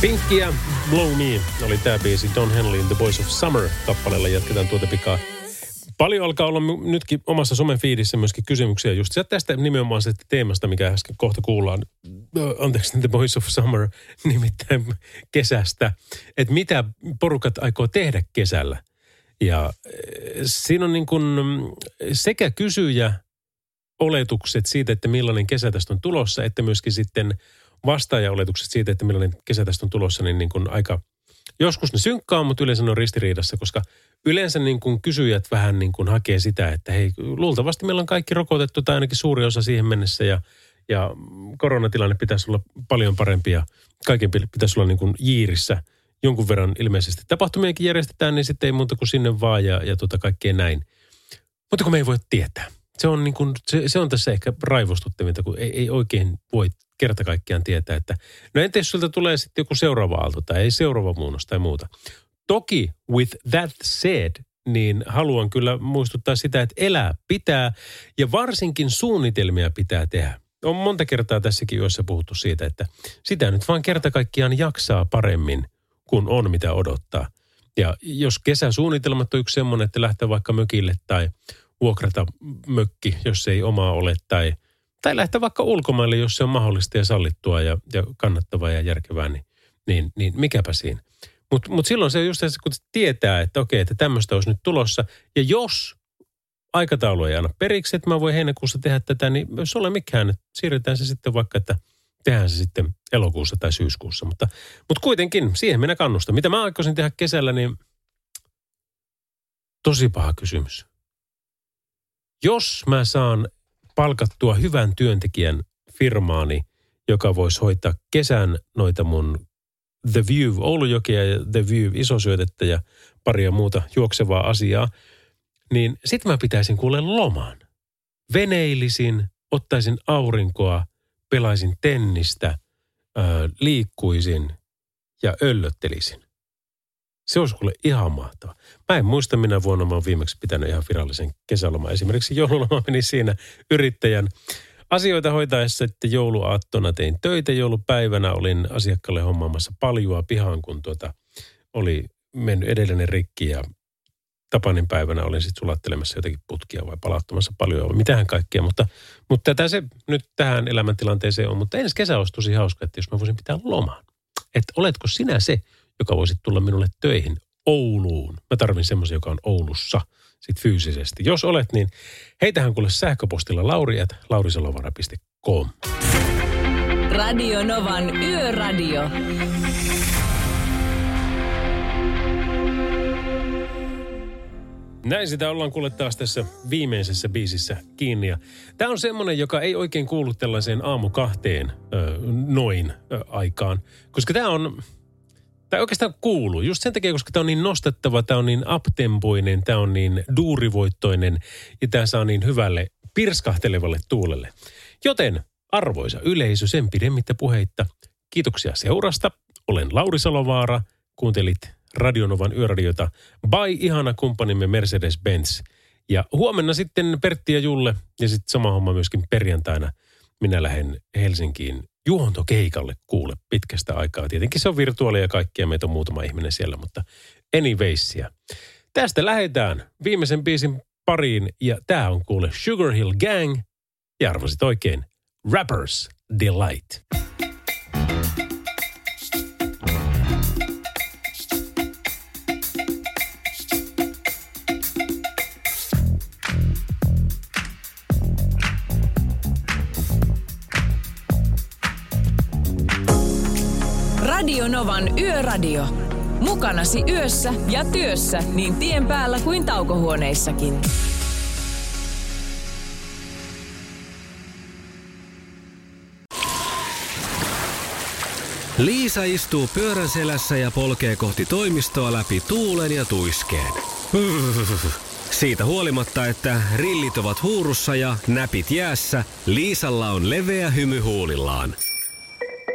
[SPEAKER 2] Pinkkiä Blow Me oli tämä biisi Don Henleyin The Boys of Summer kappaleella. Jatketaan tuota pikaa. Paljon alkaa olla nytkin omassa somefiidissä myöskin kysymyksiä just tästä nimenomaan se teemasta, mikä äsken kohta kuullaan. Anteeksi, The Boys of Summer, (laughs) nimittäin kesästä. Että mitä porukat aikoo tehdä kesällä. Ja siinä on niin kuin sekä kysyjä oletukset siitä, että millainen kesä tästä on tulossa, että myöskin sitten vastaaja-oletukset siitä, että millainen kesä tästä on tulossa, niin, niin kuin aika, joskus ne synkkaa, mutta yleensä ne on ristiriidassa, koska yleensä niin kuin kysyjät vähän niin kuin hakee sitä, että hei, luultavasti meillä on kaikki rokotettu tai ainakin suuri osa siihen mennessä ja, ja koronatilanne pitäisi olla paljon parempi ja kaiken pitäisi olla niin kuin jiirissä jonkun verran ilmeisesti. Tapahtumiakin järjestetään, niin sitten ei muuta kuin sinne vaan ja, ja tota kaikkea näin. Mutta kun me ei voi tietää. Se on, niin kuin, se, se on tässä ehkä raivostuttavinta, kun ei, ei oikein voi kerta kaikkiaan tietää, että no entä jos siltä tulee sitten joku seuraava aalto tai ei seuraava muunnos tai muuta. Toki with that said, niin haluan kyllä muistuttaa sitä, että elää pitää ja varsinkin suunnitelmia pitää tehdä. On monta kertaa tässäkin joissa puhuttu siitä, että sitä nyt vaan kerta kaikkiaan jaksaa paremmin, kun on mitä odottaa. Ja jos kesäsuunnitelmat on yksi semmoinen, että lähtee vaikka mökille tai vuokrata mökki, jos ei omaa ole, tai, tai lähteä vaikka ulkomaille, jos se on mahdollista ja sallittua ja, ja kannattavaa ja järkevää, niin, niin, niin mikäpä siinä. Mutta mut silloin se just se, kun tietää, että okei, että tämmöistä olisi nyt tulossa. Ja jos aikataulu ei anna periksi, että mä voin heinäkuussa tehdä tätä, niin jos ole mikään, että siirretään se sitten vaikka, että tehdään se sitten elokuussa tai syyskuussa. Mutta, mutta kuitenkin, siihen minä kannustan. Mitä mä aikoisin tehdä kesällä, niin tosi paha kysymys. Jos mä saan palkattua hyvän työntekijän firmaani, joka voisi hoitaa kesän noita mun The View Oulujokia ja The View isosyötettä ja paria muuta juoksevaa asiaa, niin sitten mä pitäisin kuule lomaan. Veneilisin, ottaisin aurinkoa, pelaisin tennistä, liikkuisin ja öllöttelisin. Se olisi kuule ihan mahtava. Mä en muista, minä vuonna mä oon viimeksi pitänyt ihan virallisen kesäloman. Esimerkiksi joululoma (laughs) meni siinä yrittäjän asioita hoitaessa, että jouluaattona tein töitä. Joulupäivänä olin asiakkaalle hommaamassa paljua pihaan, kun tuota oli mennyt edellinen rikki ja Tapanin päivänä olin sitten sulattelemassa jotakin putkia vai palauttamassa paljon vai mitähän kaikkea. Mutta, mutta tätä se nyt tähän elämäntilanteeseen on. Mutta ensi kesä olisi tosi hauska, että jos mä voisin pitää lomaan. Että oletko sinä se, joka voisi tulla minulle töihin Ouluun. Mä tarvin semmoisen, joka on Oulussa sit fyysisesti. Jos olet, niin heitähän kuule sähköpostilla lauriat laurisalovara.com.
[SPEAKER 1] Radio Novan Yöradio.
[SPEAKER 2] Näin sitä ollaan kuule taas tässä viimeisessä biisissä kiinni. Tämä on semmoinen, joka ei oikein kuulu tällaiseen aamu kahteen ö, noin ö, aikaan. Koska tämä on, tai oikeastaan kuuluu. Just sen takia, koska tämä on niin nostettava, tämä on niin uptempoinen, tämä on niin duurivoittoinen ja tämä saa niin hyvälle pirskahtelevalle tuulelle. Joten arvoisa yleisö, sen pidemmittä puheitta. Kiitoksia seurasta. Olen Lauri Salovaara. Kuuntelit Radionovan yöradiota by ihana kumppanimme Mercedes-Benz. Ja huomenna sitten Pertti ja Julle ja sitten sama homma myöskin perjantaina. Minä lähden Helsinkiin juontokeikalle kuule pitkästä aikaa. Tietenkin se on virtuaalia ja kaikkia, meitä on muutama ihminen siellä, mutta anywaysia. Tästä lähdetään viimeisen biisin pariin ja tämä on kuule Sugar Hill Gang ja arvasit oikein Rappers Delight.
[SPEAKER 1] Yöradio. Mukanasi yössä ja työssä niin tien päällä kuin taukohuoneissakin.
[SPEAKER 10] Liisa istuu pyörän selässä ja polkee kohti toimistoa läpi tuulen ja tuiskeen. Siitä huolimatta, että rillit ovat huurussa ja näpit jäässä, Liisalla on leveä hymy huulillaan.